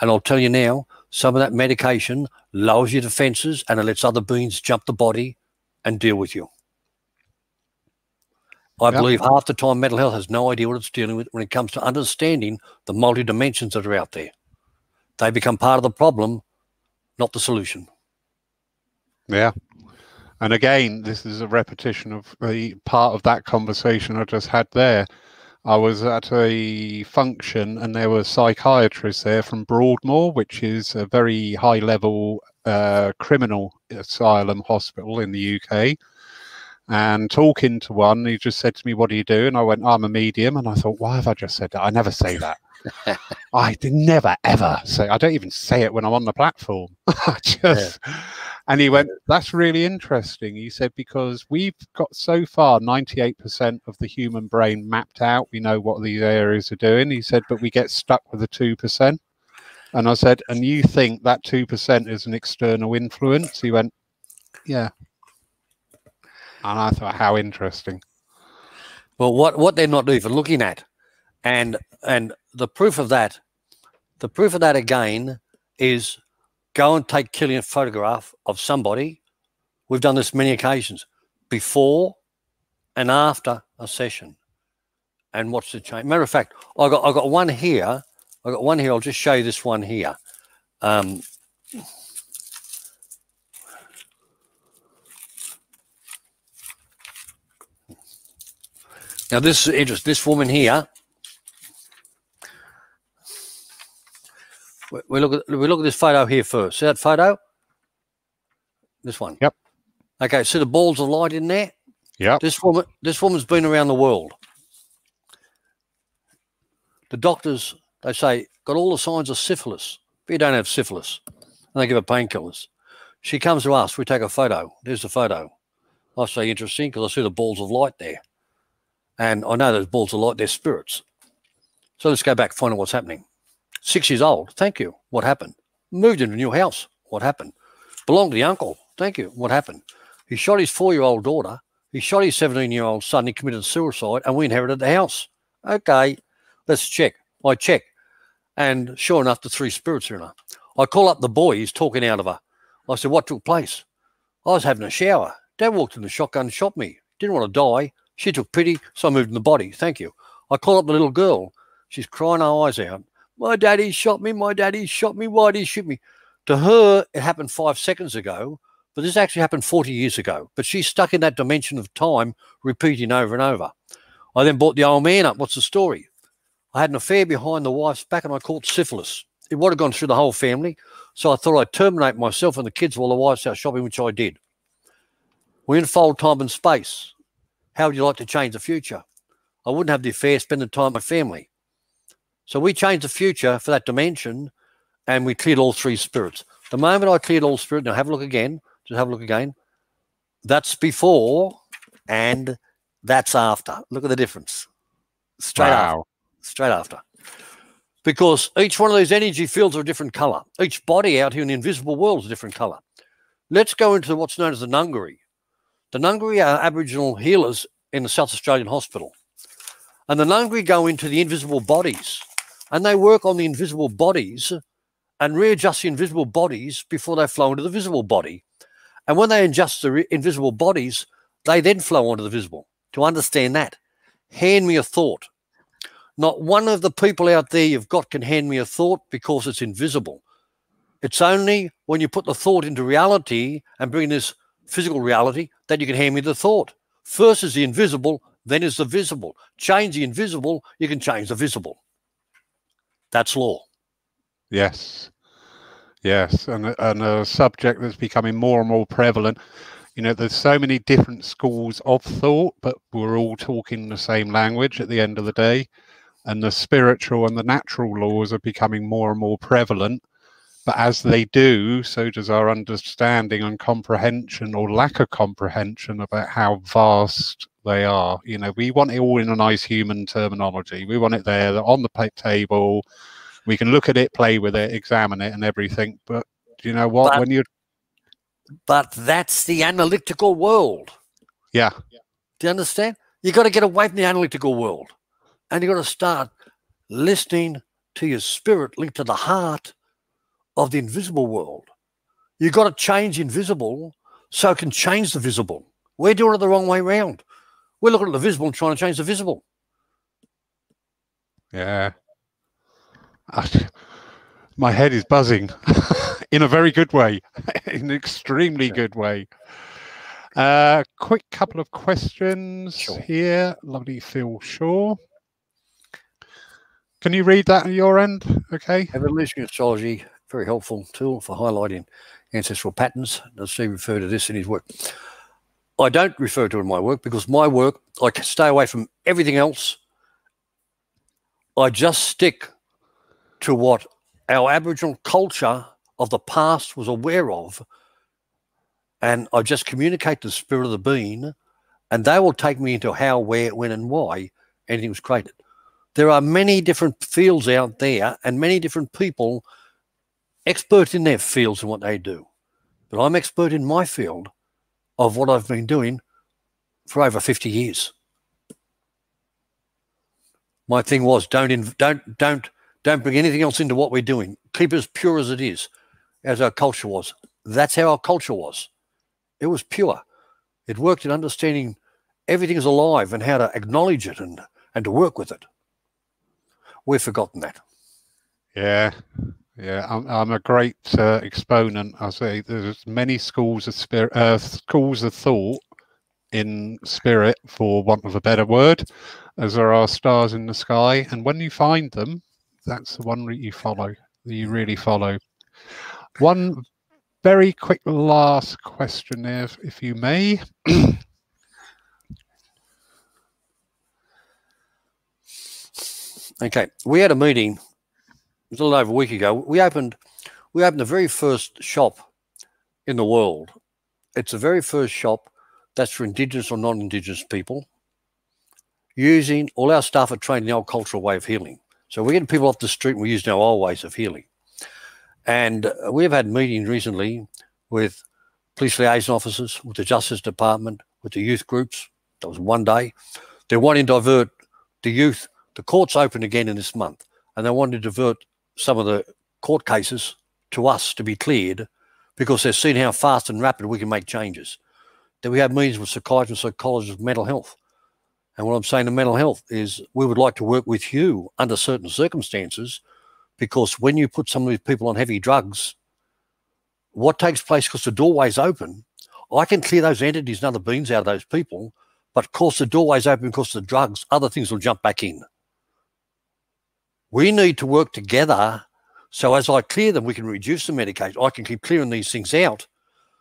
And I'll tell you now, some of that medication lowers your defenses and it lets other beings jump the body and deal with you. I yep. believe half the time mental health has no idea what it's dealing with when it comes to understanding the multi dimensions that are out there. They become part of the problem, not the solution. Yeah. And again, this is a repetition of the part of that conversation I just had there. I was at a function and there were psychiatrists there from Broadmoor, which is a very high level uh, criminal asylum hospital in the UK. And talking to one, he just said to me, What do you do? And I went, I'm a medium. And I thought, Why have I just said that? I never say that. I never ever say. I don't even say it when I'm on the platform. [LAUGHS] I just. Yeah. And he went, "That's really interesting." He said because we've got so far 98% of the human brain mapped out. We know what these areas are doing. He said, but we get stuck with the two percent. And I said, and you think that two percent is an external influence? He went, yeah. And I thought, how interesting. Well, what what they're not even looking at, and and the proof of that, the proof of that again is go and take Kirlian photograph of somebody. We've done this many occasions before and after a session and watch the change. Matter of fact, I got I got one here. I got one here. I'll just show you this one here. Um, now this is interesting. This woman here we look at we look at this photo here first. See that photo? This one. Yep. Okay, see the balls of light in there? Yep. This woman this woman's been around the world. The doctors, they say, got all the signs of syphilis, but you don't have syphilis. And they give her painkillers. She comes to us. We take a photo. There's the photo. I say interesting because I see the balls of light there. And I know those balls of light, they're spirits. So let's go back, find out what's happening. Six years old. Thank you. What happened? Moved into a new house. What happened? Belonged to the uncle. Thank you. What happened? He shot his four year old daughter. He shot his 17 year old son. He committed suicide and we inherited the house. Okay, let's check. I check. And sure enough, the three spirits are in her. I call up the boy. He's talking out of her. I said, What took place? I was having a shower. Dad walked in the shotgun and shot me. Didn't want to die. She took pity, so I moved in the body. Thank you. I call up the little girl. She's crying her eyes out. My daddy shot me. My daddy shot me. Why did he shoot me? To her, it happened five seconds ago, but this actually happened 40 years ago. But she's stuck in that dimension of time, repeating over and over. I then brought the old man up. What's the story? I had an affair behind the wife's back and I caught syphilis. It would have gone through the whole family. So I thought I'd terminate myself and the kids while the wife's out shopping, which I did. We unfold time and space. How would you like to change the future? I wouldn't have the affair, spend the time with my family. So we changed the future for that dimension and we cleared all three spirits. The moment I cleared all spirit, now have a look again, just have a look again. That's before and that's after. Look at the difference. Straight wow. after. Straight after. Because each one of these energy fields are a different color. Each body out here in the invisible world is a different color. Let's go into what's known as the Ngangkari. The Ngangkari are Aboriginal healers in the South Australian Hospital. And the Ngangkari go into the invisible bodies and they work on the invisible bodies and readjust the invisible bodies before they flow into the visible body. And when they adjust the invisible bodies, they then flow onto the visible. To understand that, hand me a thought. Not one of the people out there you've got can hand me a thought because it's invisible. It's only when you put the thought into reality and bring this physical reality that you can hand me the thought. First is the invisible, then is the visible. Change the invisible, you can change the visible. That's law. Yes. Yes. And, and a subject that's becoming more and more prevalent. You know, there's so many different schools of thought, but we're all talking the same language at the end of the day. And the spiritual and the natural laws are becoming more and more prevalent. But as they do, so does our understanding and comprehension or lack of comprehension about how vast they are. You know, we want it all in a nice human terminology. We want it there on the table. We can look at it, play with it, examine it, and everything. But you know what? But, when you but that's the analytical world. Yeah. Do you understand? You got to get away from the analytical world, and you got to start listening to your spirit linked to the heart of the invisible world. You got to change invisible so it can change the visible. We're doing it the wrong way around. We're looking at the visible and trying to change the visible. Yeah. My head is buzzing [LAUGHS] in a very good way, [LAUGHS] in an extremely good way. Uh, quick couple of questions sure. here. Lovely Phil Shaw. Can you read that on your end? Okay. Evolutionary astrology, very helpful tool for highlighting ancestral patterns. Does he refer to this in his work? I don't refer to in my work because my work, I stay away from everything else. I just stick to what our Aboriginal culture of the past was aware of. And I just communicate the spirit of the being, and they will take me into how, where, when, and why anything was created. There are many different fields out there and many different people expert in their fields and what they do. But I'm expert in my field of what I've been doing for over 50 years. My thing was don't don't don't don't bring anything else into what we're doing. Keep it as pure as it is, as our culture was. That's how our culture was. It was pure. It worked in understanding everything is alive and how to acknowledge it and and to work with it. We've forgotten that. Yeah, yeah, I'm, I'm a great uh, exponent. I say there's many schools of spirit, uh, schools of thought in spirit, for want of a better word, as there are stars in the sky. And when you find them, that's the one that you follow. That you really follow. One very quick last question, if if you may. okay, we had a meeting a little over a week ago. We opened we opened the very first shop in the world. It's the very first shop that's for Indigenous or non Indigenous people using all our staff are trained in the old cultural way of healing. So we're getting people off the street and we're using our old ways of healing. And uh, we've had meetings recently with police liaison officers, with the Justice Department, with the youth groups. That was one day. They're wanting to divert the youth. The court's open again in this month, and they want to divert some of the court cases to us to be cleared because they've seen how fast and rapid we can make changes. That we have meetings with psychiatrists, and psychologists, of mental health. And what I'm saying to mental health is we would like to work with you under certain circumstances because when you put some of these people on heavy drugs, what takes place because the doorway's open, I can clear those entities and other beings out of those people, but of course the doorway's open because of the drugs, other things will jump back in. We need to work together so as I clear them, we can reduce the medication. I can keep clearing these things out.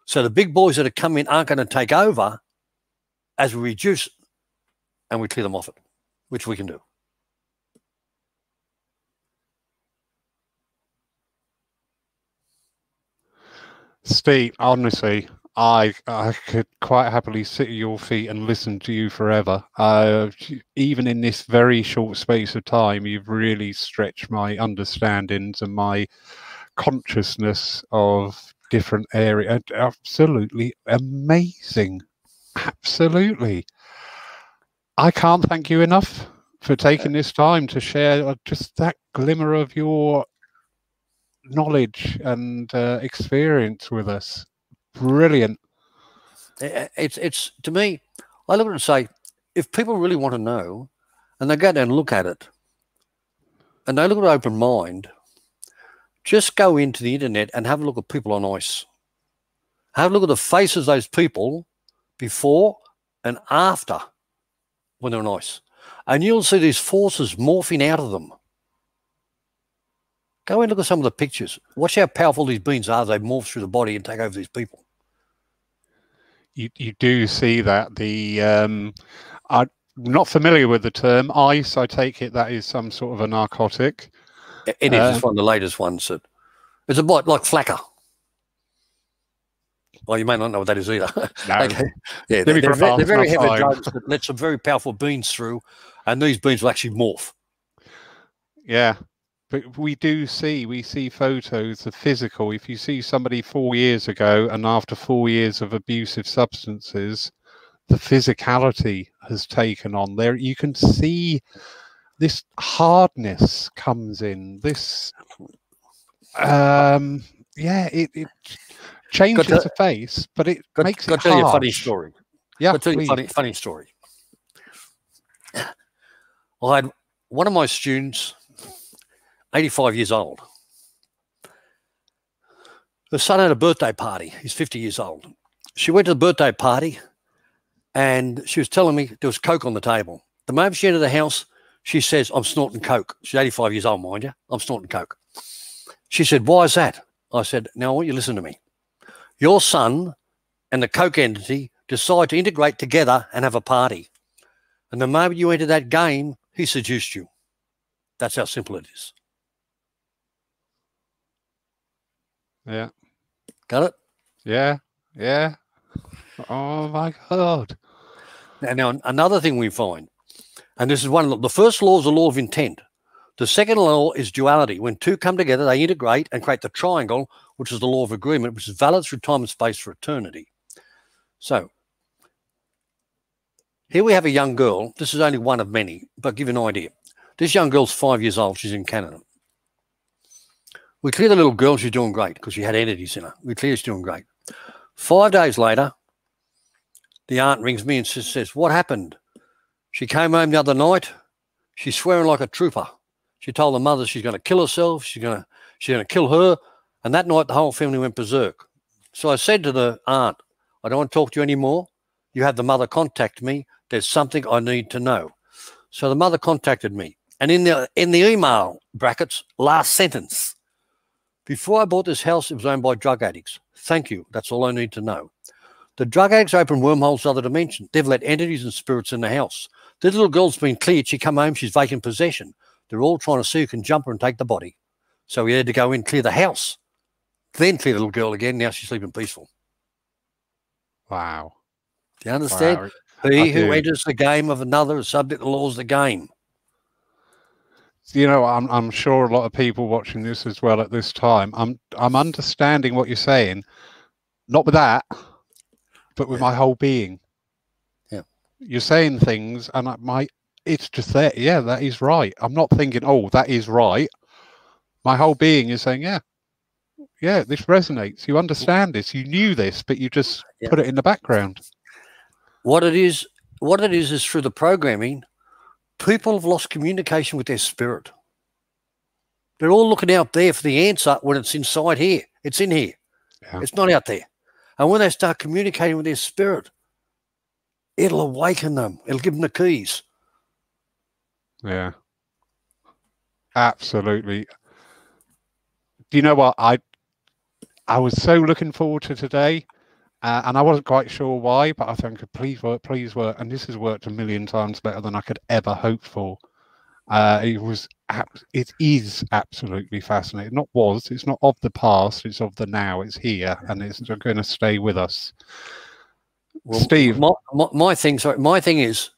So the big boys that are coming aren't going to take over as we reduce and we clear them off it, which we can do. Steve, honestly, I I could quite happily sit at your feet and listen to you forever. Uh, even in this very short space of time, you've really stretched my understandings and my consciousness of different areas. Absolutely amazing. Absolutely. I can't thank you enough for taking this time to share just that glimmer of your knowledge and uh, experience with us. Brilliant. It's it's to me. I look at it and say, if people really want to know, and they go down and look at it, and they look at open mind, just go into the internet and have a look at people on ice. Have a look at the faces of those people before and after when they're on ice. And you'll see these forces morphing out of them. Go and look at some of the pictures. Watch how powerful these beings are. They morph through the body and take over these people. You, you do see that. The um, I'm not familiar with the term ice. I take it that is some sort of a narcotic. It is. Uh, it's one of the latest ones. That it's a bit like flakka. Well, you may not know what that is either. No. [LAUGHS] okay. Yeah, they're, they're, they're, very heavy drugs that let some very powerful beans through, and these beans will actually morph. Yeah, but we do see we see photos of physical. If you see somebody four years ago and after four years of abusive substances, the physicality has taken on there. You can see this hardness comes in. This, um, yeah, it, it changes to, the face, but it got, makes got it. Tell you a funny story. Yeah, got tell you a funny, funny story. I had one of my students 85 years old. Her son had a birthday party. He's 50 years old. She went to the birthday party and she was telling me there was Coke on the table. The moment she entered the house, she says, I'm snorting Coke. She's 85 years old, mind you. I'm snorting Coke. She said, Why is that? I said, Now I want you to listen to me. Your son and the Coke entity decide to integrate together and have a party. And the moment you enter that game, he seduced you. That's how simple it is. Yeah. Got it? Yeah. Yeah. Oh my God. Now, now, another thing we find, and this is one of the first law is the law of intent. The second law is duality. When two come together, they integrate and create the triangle, which is the law of agreement, which is valid through time and space for eternity. So, here we have a young girl. This is only one of many, but give you an idea. This young girl's five years old. She's in Canada. We clear the little girl, she's doing great because she had entities in her. We clear she's doing great. Five days later, the aunt rings me and says, What happened? She came home the other night. She's swearing like a trooper. She told the mother she's going to kill herself. She's going to she's going to kill her. And that night, the whole family went berserk. So I said to the aunt, I don't want to talk to you anymore. You have the mother contact me. There's something I need to know. So the mother contacted me. And in the in the email brackets, last sentence, before I bought this house, it was owned by drug addicts. Thank you. That's all I need to know. The drug addicts open wormholes to other dimensions. They've let entities and spirits in the house. The little girl's been cleared. She come home. She's vacant possession. They're all trying to see who can jump her and take the body. So we had to go in, clear the house, then clear the little girl again. Now she's sleeping peaceful. Wow. Do you understand? Wow. He I who do. enters the game of another is subject to the laws of the game. You know i'm i'm sure a lot of people watching this as well at this time. I'm i'm understanding what you're saying not with that but with Yeah. my whole being. Yeah. you're saying things and I, my it's just there. Yeah that is right. I'm not thinking oh that is right. My whole being is saying yeah. Yeah this resonates. You understand this. You knew this but you just Yeah. put it in the background. What it is, what it is, is through the programming, people have lost communication with their spirit. They're all looking out there for the answer when it's inside here. It's in here. Yeah. It's not out there. And when they start communicating with their spirit, it'll awaken them. It'll give them the keys. Yeah. Absolutely. Do you know what I I was so looking forward to today, uh, and I wasn't quite sure why, but I think please work, please work, and this has worked a million times better than I could ever hope for. Uh, it was, it is absolutely fascinating. Not was, it's not of the past, it's of the now. It's here, and it's going to stay with us. Well, Steve. my, my, my thing, sorry, my thing is,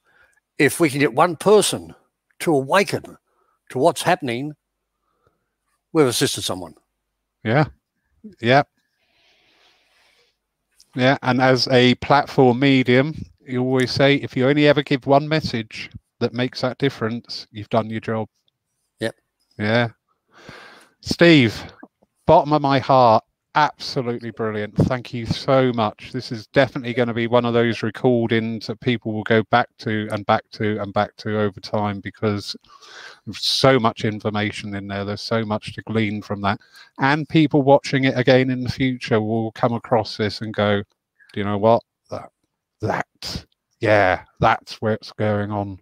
if we can get one person to awaken to what's happening, we've assisted someone. Yeah. Yeah. Yeah. And as a platform medium, you always say if you only ever give one message that makes that difference, you've done your job. Yep. Yeah. Steve, bottom of my heart, absolutely brilliant. Thank you so much. This is definitely going to be one of those recordings that people will go back to and back to and back to over time because there's so much information in there. There's so much to glean from that and people watching it again in the future will come across this and go, "Do you know what? That, that, yeah, that's what's going on."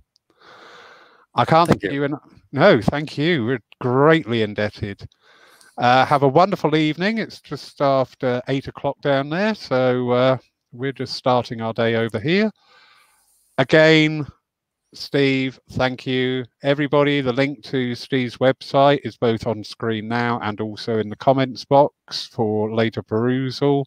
I can't Thank thank you. you. no, thank you. We're greatly indebted. Uh, have a wonderful evening. It's just after eight o'clock down there, so uh, we're just starting our day over here. Again, Steve, thank you. Everybody, the link to Steve's website is both on screen now and also in the comments box for later perusal.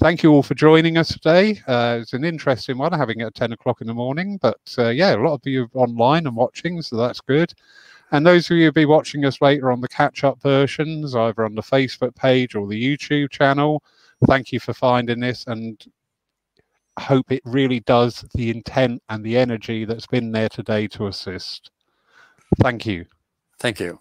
Thank you all for joining us today. Uh, it's an interesting one, having it at 10 o'clock in the morning, but uh, yeah, a lot of you online and watching, so that's good. And those of you who'll be watching us later on the catch up versions, either on the Facebook page or the YouTube channel, thank you for finding this and hope it really does the intent and the energy that's been there today to assist. Thank you. Thank you.